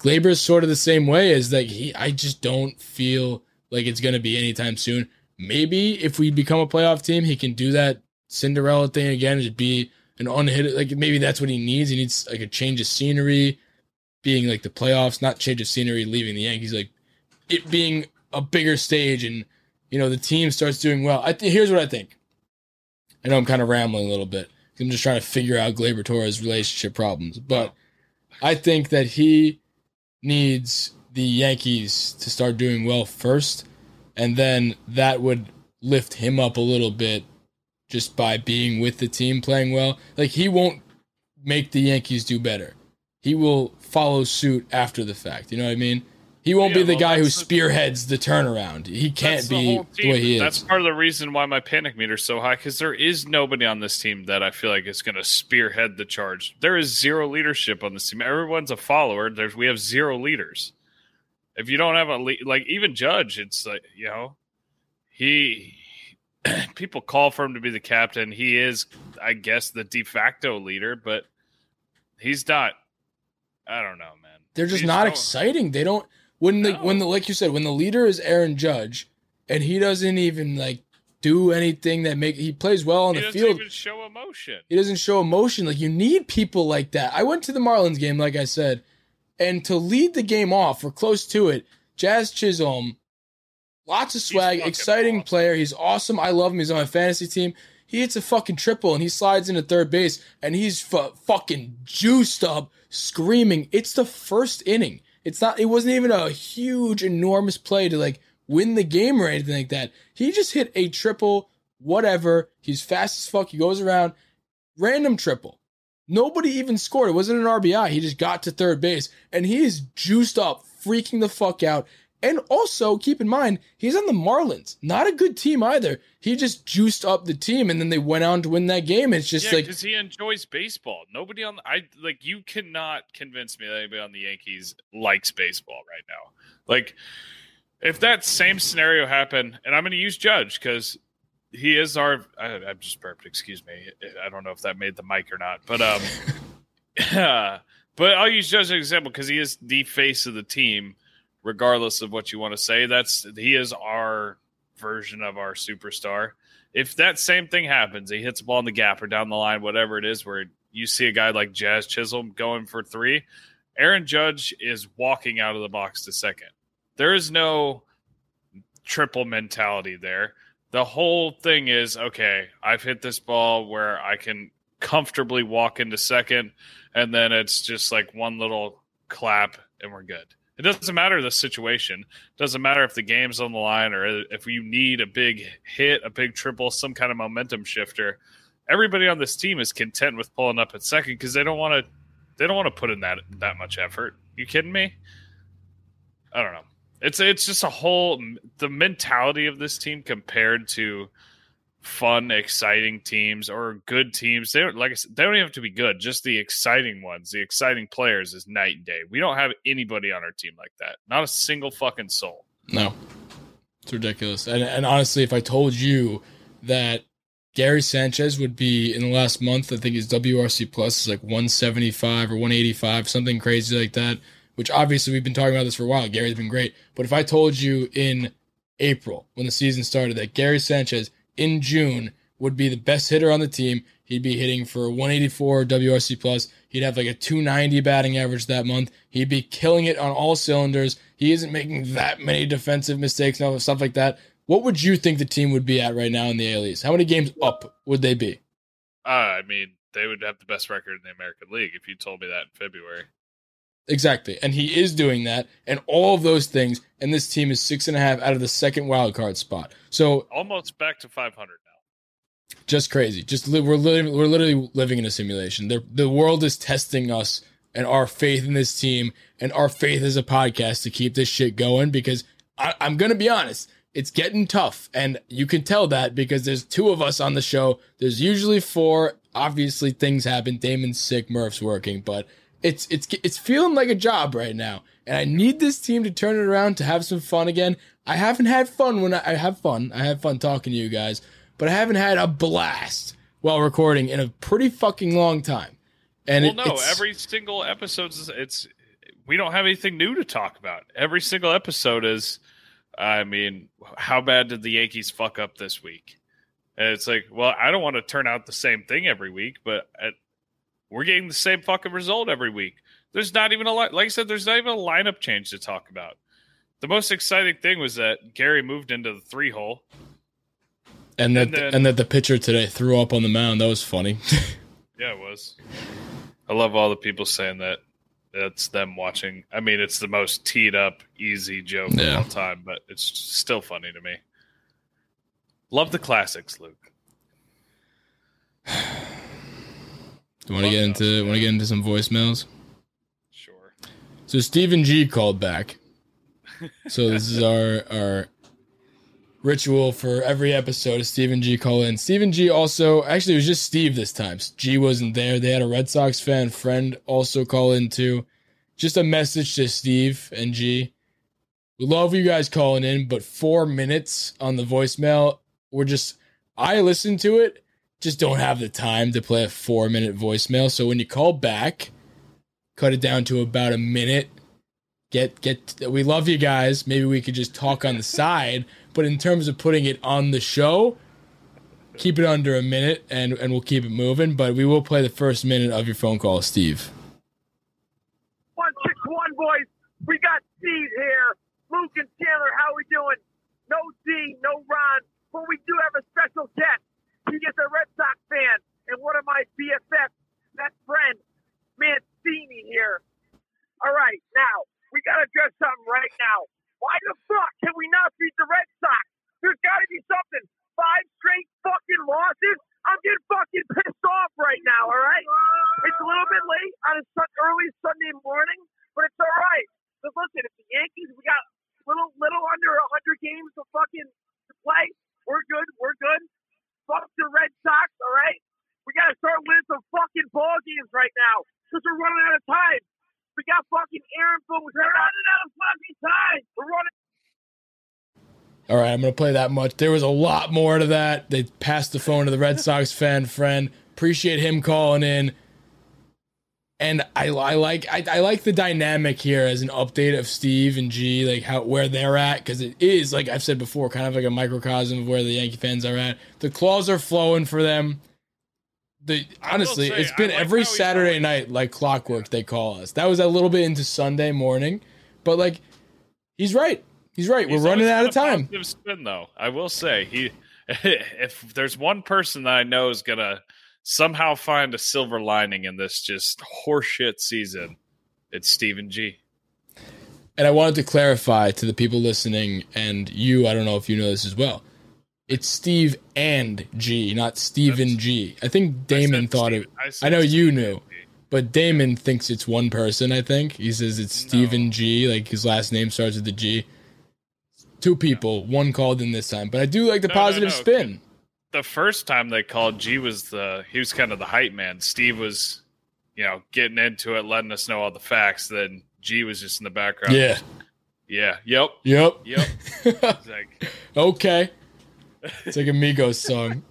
[SPEAKER 1] Gleyber's sort of the same way as like he I just don't feel like it's gonna be anytime soon. Maybe if we become a playoff team, he can do that Cinderella thing again, just be an unhit like maybe that's what he needs. He needs like a change of scenery, being like the playoffs, not change of scenery, leaving the Yankees, like it being a bigger stage and you know the team starts doing well. I th- here's what I think. I know I'm kind of rambling a little bit. I'm just trying to figure out Gleyber Torres' relationship problems, but I think that he needs the Yankees to start doing well first, and then that would lift him up a little bit just by being with the team playing well. Like he won't make the Yankees do better. He will follow suit after the fact. You know what I mean? He won't
[SPEAKER 4] Yeah,
[SPEAKER 1] be the
[SPEAKER 4] well,
[SPEAKER 1] guy who
[SPEAKER 4] that's the-
[SPEAKER 1] spearheads the turnaround. He can't
[SPEAKER 4] That's the
[SPEAKER 1] be the, way he is.
[SPEAKER 4] That's part of the reason why my panic meter's so high because there is nobody on this team that I feel like is going to spearhead the charge. There is zero leadership on this team. Everyone's a follower. There's we have zero leaders. If you don't have a lead, like even Judge, it's like you know, he people call for him to be the captain. He is, I guess, the de facto leader, but he's not. I don't know, man.
[SPEAKER 1] They're just
[SPEAKER 4] They
[SPEAKER 1] not
[SPEAKER 4] don't-
[SPEAKER 1] exciting. They don't when the
[SPEAKER 4] No.
[SPEAKER 1] when the like you said when the leader is Aaron Judge and he doesn't even like do anything that make he plays well on
[SPEAKER 4] He
[SPEAKER 1] the
[SPEAKER 4] doesn't
[SPEAKER 1] field.
[SPEAKER 4] even show emotion.
[SPEAKER 1] He doesn't show emotion. Like you need people like that. I went to the Marlins game, like I said, And to lead the game off, we're close to it. Jazz Chisholm, lots of swag, exciting
[SPEAKER 4] awesome.
[SPEAKER 1] player. He's awesome. I love him. He's on my fantasy team. He hits a fucking triple and he slides into third base and he's fu- fucking juiced up, screaming. It's the first inning. It's not. It wasn't even a huge, enormous play to like win the game or anything like that. He just hit a triple, whatever. He's fast as fuck. He goes around, random triple. Nobody even scored. It wasn't an RBI. He just got to third base and he is juiced up, freaking the fuck out. And also, keep in mind, he's on the Marlins. Not a good team either. He just juiced up the team and then they went on to win that game. It's just
[SPEAKER 4] yeah,
[SPEAKER 1] like,
[SPEAKER 4] because he enjoys baseball. Nobody on I like you cannot convince me that anybody on the Yankees likes baseball right now. Like, if that same scenario happened, and I'm going to use Judge because he is our. I, I'm just burped. Excuse me. I don't know if that made the mic or not, but um, but I'll use Judge as an example because he is the face of the team, regardless of what you want to say. That's he is our version of our superstar if that same thing happens, he hits a ball in the gap or down the line, whatever it is, where you see a guy like Jazz Chisholm going for three, Aaron Judge is walking out of the box to second. There is no triple mentality there. The whole thing is okay, I've hit this ball where I can comfortably walk into second, and then it's just like one little clap and we're good. It doesn't matter the situation. It Doesn't matter if the game's on the line or if you need a big hit, a big triple, some kind of momentum shifter. Everybody on this team is content with pulling up at second because they don't want to. They don't want to put in that that much effort. You kidding me? I don't know. It's it's just a whole the mentality of this team compared to fun, exciting teams or good teams. They don't like I said, they don't even have to be good. Just the exciting ones, the exciting players is night and day. We don't have anybody on our team like that. Not a single fucking soul.
[SPEAKER 1] No, it's ridiculous. And, and honestly, if I told you that Gary Sanchez would be in the last month, I think his WRC plus is like 175 or 185, something crazy like that. Which obviously we've been talking about this for a while. Gary's been great, but if I told you in April when the season started that Gary Sanchez in June would be the best hitter on the team, he'd be hitting for 184 WRC plus. He'd have like a 290 batting average that month. He'd be killing it on all cylinders. He isn't making that many defensive mistakes and stuff like that. What would you think the team would be at right now in the East? How many games up would they be?
[SPEAKER 4] Uh, I mean, they would have the best record in the American League if you told me that in February.
[SPEAKER 1] Exactly. And he is doing that and all of those things. And this team is six and a half out of the second wild card spot. So
[SPEAKER 4] Almost back to 500 now.
[SPEAKER 1] just crazy. Just li- we're literally, we're literally living in a simulation. The, the world is testing us and our faith in this team and our faith as a podcast to keep this shit going because I, I'm going to be honest. It's getting tough. And you can tell that because there's two of us on the show. There's usually four. Obviously things happen. Damon's sick. Murph's working, but it's, it's, it's feeling like a job right now. And I need this team to turn it around to have some fun again. I haven't had fun when I, I have fun. I have fun talking to you guys, but I haven't had a blast while recording in a pretty fucking long time. And
[SPEAKER 4] well,
[SPEAKER 1] it-
[SPEAKER 4] no, every single episode is it's we don't have anything new to talk about. Every single episode is, I mean, how bad did the Yankees fuck up this week? And it's like, well, I don't want to turn out the same thing every week, but at, we're getting the same fucking result every week. There's not even a li- like I said, there's not even a lineup change to talk about. The most exciting thing was that Gary moved into the three hole.
[SPEAKER 1] and that
[SPEAKER 4] and then-
[SPEAKER 1] and that the pitcher today threw up on the mound. That was funny.
[SPEAKER 4] Yeah, it was. I love all the people saying that. That's them watching. I mean, it's the most teed up, easy joke
[SPEAKER 1] Yeah.
[SPEAKER 4] of all time, but it's still funny to me. Love the classics, Luke.
[SPEAKER 1] Do you want to get into want to get into some voicemails?
[SPEAKER 4] Sure.
[SPEAKER 1] So Stephen G called back. So this is our our ritual for every episode of Stephen G call in. Stephen G also actually it was just Steve this time. G wasn't there. They had a Red Sox fan friend also call in too. Just a message to Steve and G. We love you guys calling in, but four minutes on the voicemail, we're just I listen to it, just don't have the time to play a four minute voicemail. So when you call back, cut it down to about a minute. Get get we love you guys. Maybe we could just talk on the side, but in terms of putting it on the show, keep it under a minute and and we'll keep it moving, but we will play the first minute of your phone call, Steve.
[SPEAKER 5] One six one boys. We got Steve here, Luke and Taylor. How we doing? No D, no Ron, but we do have a special guest. He is a Red Sox fan and one of my BFFs, best friend, Mancini here. All right, now we got to address something right now. Why the fuck can we not beat the Red Sox? There's got to be something. Five straight fucking losses. I'm getting fucking pissed off right now. All right, it's a little bit late on a sun- early Sunday morning, but it's all right. But listen, it's the Yankees. We got little little under hundred games to fucking play. We're good. We're good. Fuck the Red Sox. All right. We got to start winning some fucking ball games right now because we're running out of time. We got fucking Aaron Boone. We're running out of fucking time. We're running.
[SPEAKER 1] All right, I'm going to play that much. There was a lot more to that. They passed the phone to the Red Sox fan friend. Appreciate him calling in. And I, I like I, I like the dynamic here as an update of Steve and G, like how where they're at, because it is like I've said before, kind of like a microcosm of where the Yankee fans are at. The claws are flowing for them. The honestly,
[SPEAKER 4] say,
[SPEAKER 1] it's been
[SPEAKER 4] like
[SPEAKER 1] every Saturday night like clockwork. They call us. That was a little bit into Sunday morning, but like he's right. He's right.
[SPEAKER 4] He's
[SPEAKER 1] We're running out of time.
[SPEAKER 4] Spin though, I will say he. If there's one person that I know is gonna somehow find a silver lining in this just horseshit season, it's Stephen G.
[SPEAKER 1] And I wanted to clarify to the people listening, and you, I don't know if you know this as well. It's Steve and G, not Stephen
[SPEAKER 4] That's-
[SPEAKER 1] G. I think Damon
[SPEAKER 4] said
[SPEAKER 1] thought
[SPEAKER 4] Steve-
[SPEAKER 1] it,
[SPEAKER 4] said
[SPEAKER 1] I know you knew. But Damon thinks it's one person, I think. He says it's Stephen G, like his last name starts with the G. Two people, one called in this time. But I do like the
[SPEAKER 4] No, no,
[SPEAKER 1] positive
[SPEAKER 4] no,
[SPEAKER 1] spin.
[SPEAKER 4] The first time they called, G was the he was kind of the hype man. Steve was, you know, getting into it, letting us know all the facts. Then G was just in the background.
[SPEAKER 1] Yeah.
[SPEAKER 4] yeah, yep,
[SPEAKER 1] Yep.
[SPEAKER 4] yep. Like,
[SPEAKER 1] okay. It's like a Migos song.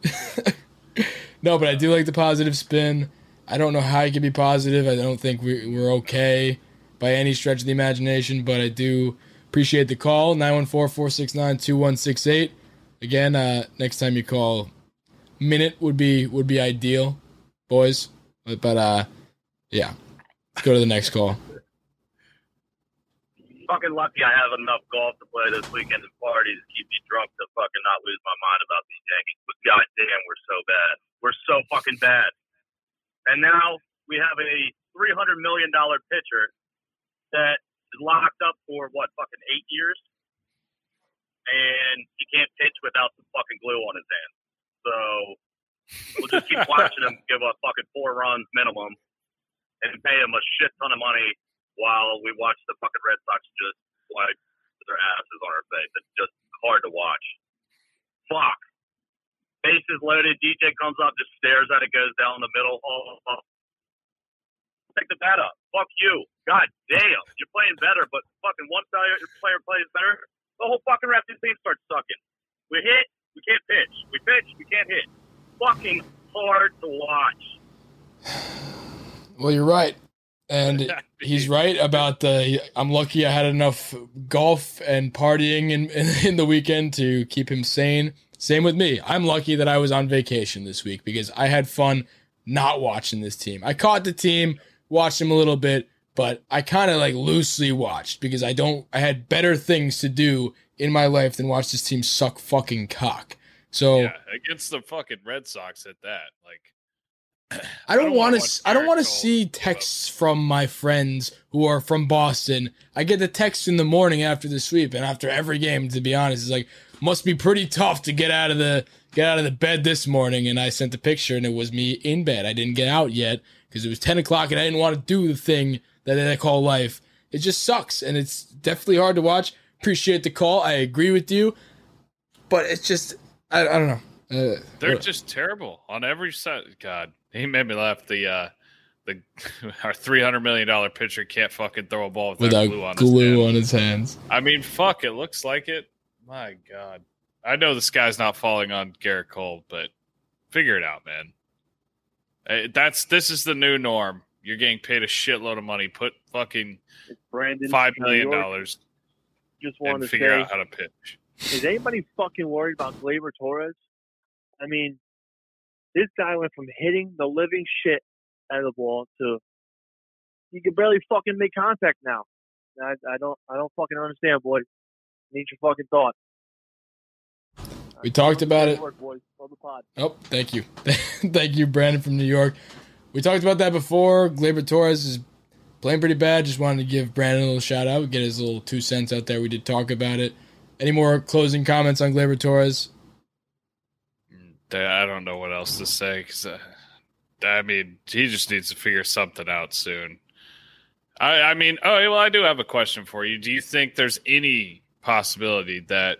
[SPEAKER 1] no, but I do like the positive spin. I don't know how you can be positive. I don't think we, we're okay by any stretch of the imagination, but I do appreciate the call. 914-469-2168. Again, uh, next time you call, minute would be would be ideal, boys. But, but uh, yeah. Let's go to the next call.
[SPEAKER 6] fucking lucky I have enough golf to play this weekend and parties to keep me drunk to fucking not lose my mind about these Yankees. But goddamn, we're so bad. We're so fucking bad. And now we have a three hundred million dollar pitcher that is locked up for what fucking eight years, and he can't pitch without some fucking glue on his hands. So we'll just keep watching him give up fucking four runs minimum, and pay him a shit ton of money while we watch the fucking Red Sox just wipe their asses on our face. It's just hard to watch. Fuck. Bases loaded. DJ comes up, just stares at it, goes down the middle. Oh, oh. oh. Take the bat up. Fuck you. God damn. You're playing better, but fucking one player, player plays better. The whole fucking the team starts sucking. We hit, we can't pitch. We pitch, we can't hit. Fucking hard to watch.
[SPEAKER 1] Well, you're right. And he's right about the. I'm lucky I had enough golf and partying in, in, in the weekend to keep him sane. Same with me. I'm lucky that I was on vacation this week because I had fun not watching this team. I caught the team, watched them a little bit, but I kind of like loosely watched because I don't. I had better things to do in my life than watch this team suck fucking cock. So
[SPEAKER 4] yeah, against the fucking Red Sox at that. Like,
[SPEAKER 1] I don't, want
[SPEAKER 4] wanna
[SPEAKER 1] I don't want to see texts from my friends who are from Boston. I get the text in the morning after the sweep and after every game. To be honest, it's like must be pretty tough to get out of the get out of the bed this morning. And I sent the picture, and it was me in bed. I didn't get out yet because it was ten o'clock, and I didn't want to do the thing that I call life. It just sucks, and it's definitely hard to watch. Appreciate the call. I agree with you, but it's just I, I don't know. Uh,
[SPEAKER 4] they're
[SPEAKER 1] what-
[SPEAKER 4] just terrible on every side. God, he made me laugh. The uh, the our three hundred million dollar pitcher can't fucking throw a ball without,
[SPEAKER 1] without
[SPEAKER 4] glue on
[SPEAKER 1] glue
[SPEAKER 4] his
[SPEAKER 1] on his hands.
[SPEAKER 4] I mean, fuck, it looks like it. My God. I know the sky's not falling on Gerrit Cole, but figure it out, man. Eh, That's this is the new norm. You're getting paid a shitload of money. Put fucking
[SPEAKER 5] Brandon.
[SPEAKER 4] five
[SPEAKER 5] New
[SPEAKER 4] million
[SPEAKER 5] York,
[SPEAKER 4] dollars
[SPEAKER 5] Just wanted
[SPEAKER 4] and
[SPEAKER 5] to
[SPEAKER 4] figure
[SPEAKER 5] say,
[SPEAKER 4] out how to pitch.
[SPEAKER 5] is anybody fucking worried about Gleyber Torres? I mean, this guy went from hitting the living shit out of the ball to he can barely fucking make contact now. I, I don't I don't fucking understand, boys. Need your fucking thoughts.
[SPEAKER 1] We talked about it.
[SPEAKER 5] Word, boys. On the pod.
[SPEAKER 1] Oh, thank you. thank you, Brandon from New York. We talked about that before. Gleyber Torres is playing pretty bad. Just wanted to give Brandon a little shout out, get his little two cents out there. We did talk about it. Any more closing comments on Gleyber Torres?
[SPEAKER 4] I don't know what else to say because uh, I mean he just needs to figure something out soon. I, I mean, oh well, I do have a question for you. Do you think there's any possibility that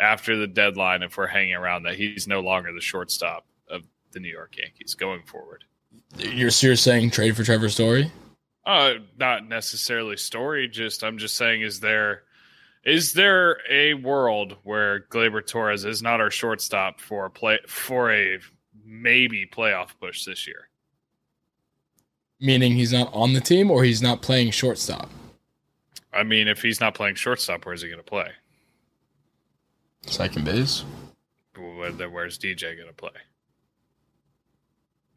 [SPEAKER 4] after the deadline, if we're hanging around, that he's no longer the shortstop of the New York Yankees going forward?
[SPEAKER 1] You're, you're saying trade for Trevor Story?
[SPEAKER 4] Uh, not necessarily story. Just I'm just saying, is there is there a world where Gleyber Torres is not our shortstop for a play for a maybe playoff push this year?
[SPEAKER 1] Meaning he's not on the team or he's not playing shortstop.
[SPEAKER 4] I mean, if he's not playing shortstop, where's he going to play?
[SPEAKER 1] Second base.
[SPEAKER 4] Where- Where's DJ going to play?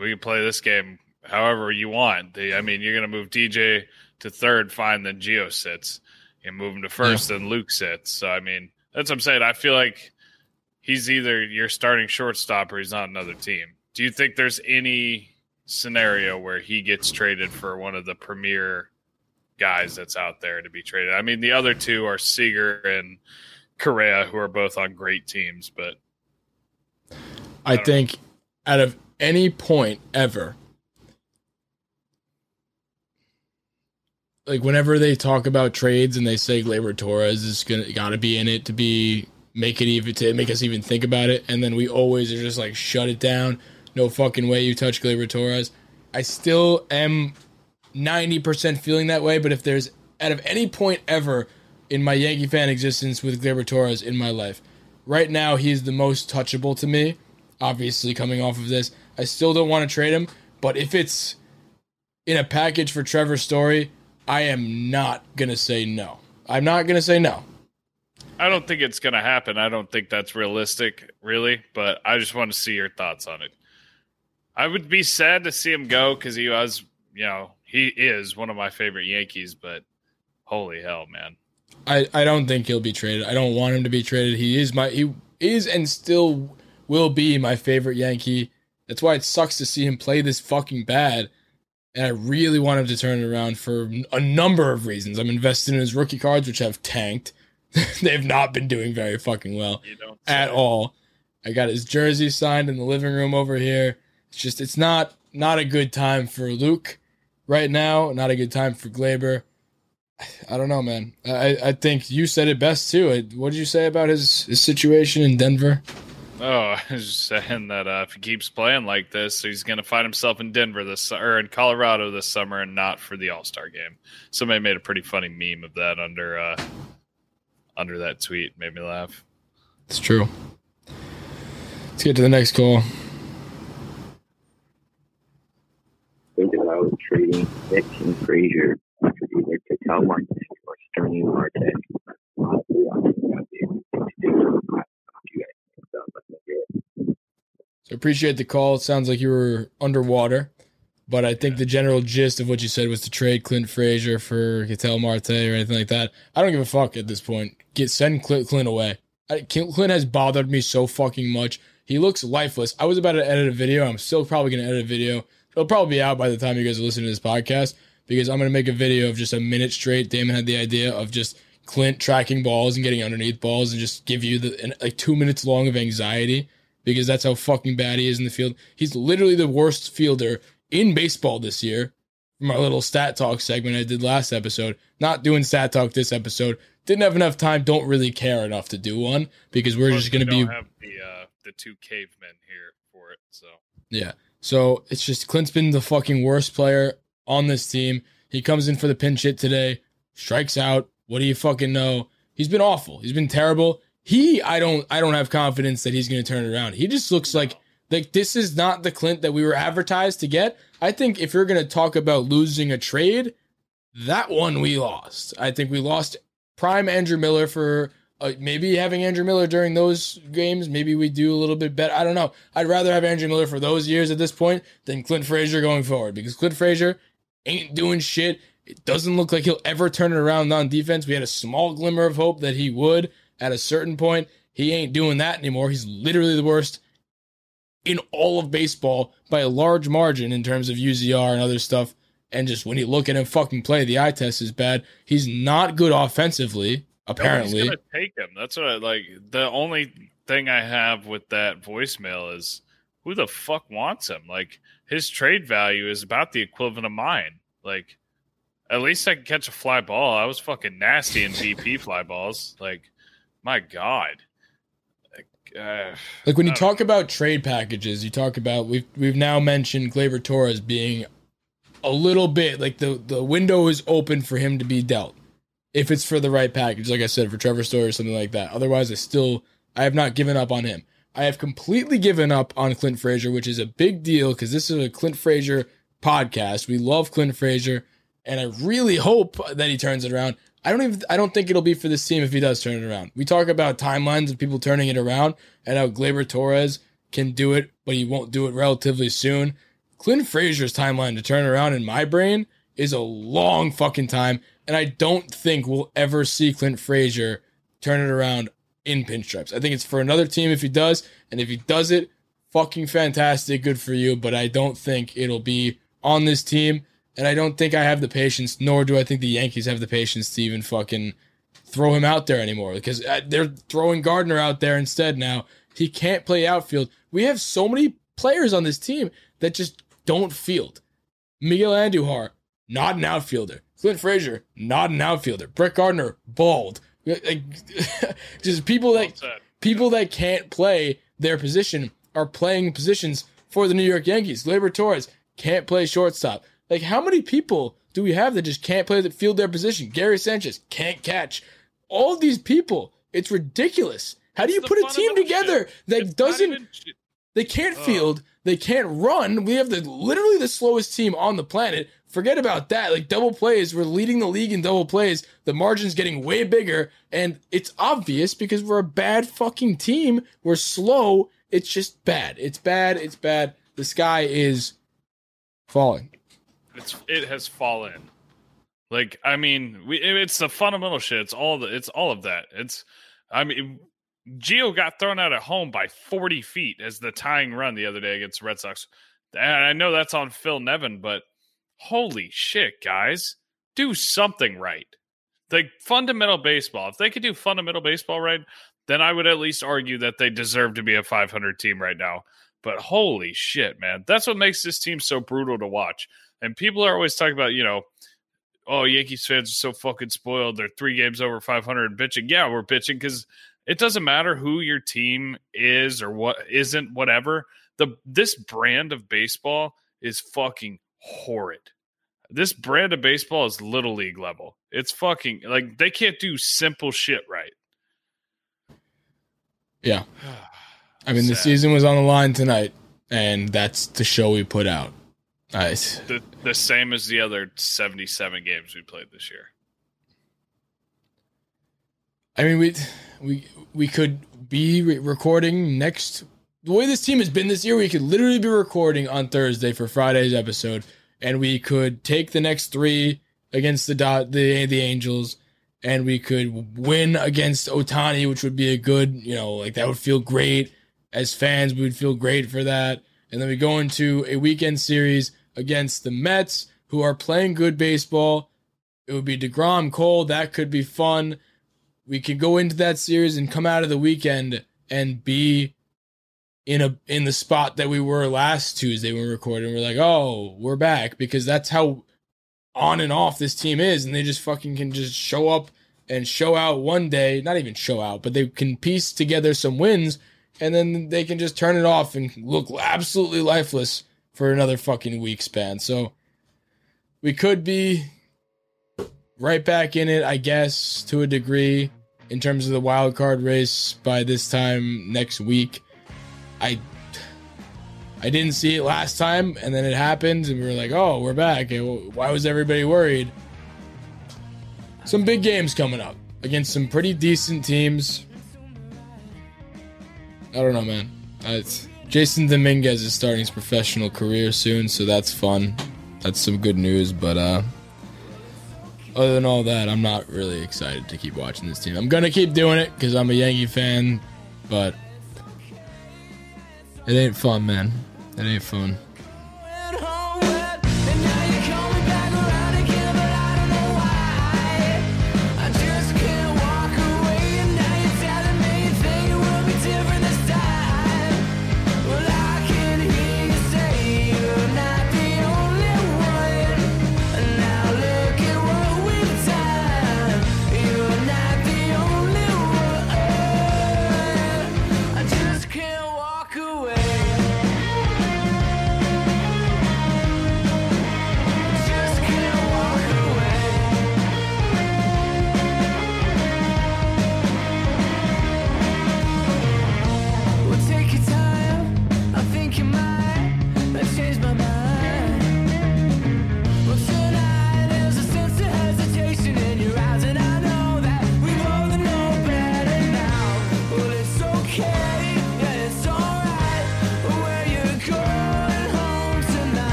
[SPEAKER 4] We can play this game however you want. The, I mean, you're going to move DJ to third, fine. Then Gio sits. You move him to first, then Luke sits. So I mean, that's what I'm saying. I feel like he's either your starting shortstop or he's not another team. Do you think there's any scenario where he gets traded for one of the premier guys that's out there to be traded? I mean, the other two are Seager and Correa, who are both on great teams, but
[SPEAKER 1] I
[SPEAKER 4] don't
[SPEAKER 1] think out of any point ever, like whenever they talk about trades and they say Gleyber Torres is gonna gotta be in it to be make it even to make us even think about it, and then we always are just like shut it down. No fucking way you touch Gleyber Torres. I still am ninety percent feeling that way, but if there's out of any point ever in my Yankee fan existence with Gleyber Torres in my life, right now he's the most touchable to me. Obviously, coming off of this, I still don't want to trade him. But if it's in a package for Trevor Story, I am not gonna say no. I'm not gonna say no.
[SPEAKER 4] I don't think it's going to happen. I don't think that's realistic, really. But I just want to see your thoughts on it. I would be sad to see him go because he was, you know, he is one of my favorite Yankees. But holy hell, man!
[SPEAKER 1] I, I don't think he'll be traded. I don't want him to be traded. He is my he is and still will be my favorite Yankee. That's why it sucks to see him play this fucking bad. And I really want him to turn it around for a number of reasons. I'm invested in his rookie cards, which have tanked. They've not been doing very fucking well at all. I got his jersey signed in the living room over here. It's just it's not not a good time for Luke right now. Not a good time for Gleyber. I don't know, man. I I think you said it best too. What did you say about his his situation in Denver?
[SPEAKER 4] Oh, I was just saying that uh, if he keeps playing like this, he's going to find himself in Denver this or in Colorado this summer, and not for the All Star game. Somebody made a pretty funny meme of that under uh, under that tweet. Made me laugh.
[SPEAKER 1] It's true. Let's get to the next call.
[SPEAKER 7] thinking about trading Nick and Frazier for either Ketel Marte or Starling Marte. Honestly, I think that'd be a good thing to do. I don't know if you guys think so, but I think it-
[SPEAKER 1] So appreciate the call. It sounds like you were underwater, but I think the general gist of what you said was to trade Clint Frazier for Ketel Marte or anything like that. I don't give a fuck at this point. Get send Clint, Clint away. I, Clint has bothered me so fucking much. He looks lifeless. I was about to edit a video. I'm still probably gonna edit a video. It'll probably be out by the time you guys are listening to this podcast because I'm gonna make a video of just a minute straight. Damon had the idea of just Clint tracking balls and getting underneath balls and just give you the like two minutes long of anxiety because that's how fucking bad he is in the field. He's literally the worst fielder in baseball this year. From our little stat talk segment I did last episode, not doing stat talk this episode. Didn't have enough time. Don't really care enough to do one because we're
[SPEAKER 4] Plus,
[SPEAKER 1] just gonna be
[SPEAKER 4] have the uh, the two cavemen here for it. So
[SPEAKER 1] yeah. So it's just Clint's been the fucking worst player on this team. He comes in for the pinch hit today, strikes out. What do you fucking know? He's been awful. He's been terrible. He, I don't, I don't have confidence that he's going to turn it around. He just looks like like this is not the Clint that we were advertised to get. I think if you're going to talk about losing a trade, that one we lost. I think we lost prime Andrew Miller for uh, maybe having Andrew Miller during those games. Maybe we do a little bit better. I don't know. I'd rather have Andrew Miller for those years at this point than Clint Frazier going forward because Clint Frazier ain't doing shit. It doesn't look like he'll ever turn it around on defense. We had a small glimmer of hope that he would at a certain point. He ain't doing that anymore. He's literally the worst in all of baseball by a large margin in terms of UZR and other stuff. And just when you look at him fucking play, the eye test is bad. He's not good offensively, apparently.
[SPEAKER 4] Gonna take him. That's what I like. The only thing I have with that voicemail is who the fuck wants him? Like his trade value is about the equivalent of mine. Like at least I can catch a fly ball. I was fucking nasty in BP fly balls. Like my god. Like, uh,
[SPEAKER 1] Like when you
[SPEAKER 4] don't
[SPEAKER 1] talk about trade packages, you talk about we've we've now mentioned Gleyber Torres being a little bit like the the window is open for him to be dealt if it's for the right package. Like I said, for Trevor Story or something like that. Otherwise, I still I have not given up on him. I have completely given up on Clint Frazier, which is a big deal because this is a Clint Frazier podcast. We love Clint Frazier, and I really hope that he turns it around. I don't even I don't think it'll be for this team if he does turn it around. We talk about timelines and people turning it around and how Gleyber Torres can do it, but he won't do it relatively soon. Clint Frazier's timeline to turn around in my brain is a long fucking time, and I don't think we'll ever see Clint Frazier turn it around in pinstripes. I think it's for another team if he does, and if he does it, fucking fantastic, good for you. But I don't think it'll be on this team, and I don't think I have the patience, nor do I think the Yankees have the patience to even fucking throw him out there anymore because uh, they're throwing Gardner out there instead now. He can't play outfield. We have so many players on this team that just don't field. Miguel Andujar, not an outfielder. Clint Frazier, not an outfielder. Brett Gardner, bald. Like, just people that people that can't play their position are playing positions for the New York Yankees. Gleyber Torres can't play shortstop. Like, how many people do we have that just can't play the field their position? Gary Sanchez can't catch. All these people, it's ridiculous. How do you
[SPEAKER 4] It's
[SPEAKER 1] put a team together
[SPEAKER 4] shit.
[SPEAKER 1] that
[SPEAKER 4] It's
[SPEAKER 1] doesn't? They can't
[SPEAKER 4] Ugh.
[SPEAKER 1] field. They can't run. We have the literally the slowest team on the planet. Forget about that. Like double plays, we're leading the league in double plays. The margin's getting way bigger, and it's obvious because we're a bad fucking team. We're slow. It's just bad. It's bad. It's bad. The sky is falling.
[SPEAKER 4] It's it has fallen. Like I mean, we it's the fundamental shit. It's all the it's all of that. It's I mean, Gio got thrown out at home by forty feet as the tying run the other day against the Red Sox. And I know that's on Phil Nevin, but holy shit, guys, do something right. Like fundamental baseball. If they could do fundamental baseball right, then I would at least argue that they deserve to be a 500 team right now. But holy shit, man, that's what makes this team so brutal to watch. And people are always talking about, you know, oh, Yankees fans are so fucking spoiled. They're three games over 500 and bitching. Yeah, we're bitching because it doesn't matter who your team is or what isn't, whatever. The this brand of baseball is fucking horrid. This brand of baseball is little league level. It's fucking like they can't do simple shit right.
[SPEAKER 1] Yeah. I mean, the season was on the line tonight, and that's the show we put out. Nice.
[SPEAKER 4] The the same as the other 77 games we played this year.
[SPEAKER 1] I mean, we we we could be re- recording next. The way this team has been this year, we could literally be recording on Thursday for Friday's episode, and we could take the next three against the dot the the Angels, and we could win against Ohtani, which would be a good, you know, like that would feel great. As fans, we would feel great for that. And then we go into a weekend series against the Mets, who are playing good baseball. It would be DeGrom Cole. That could be fun we could go into that series and come out of the weekend and be in a in the spot that we were last Tuesday when we recorded. We're like, oh, we're back because that's how on and off this team is, and they just fucking can just show up and show out one day. Not even show out, but they can piece together some wins, and then they can just turn it off and look absolutely lifeless for another fucking week span. So we could be right back in it, I guess, to a degree, in terms of the wild card race by this time next week. I I didn't see it last time, and then it happened, and we were like, "Oh, we're back." Why was everybody worried? Some big games coming up against some pretty decent teams. I don't know, man. It's, Jasson Dominguez is starting his professional career soon, so that's fun. That's some good news, but uh
[SPEAKER 8] other than all that, I'm not really excited to keep watching this team. I'm gonna keep doing it because I'm a Yankee fan, but it ain't fun, man. It ain't fun.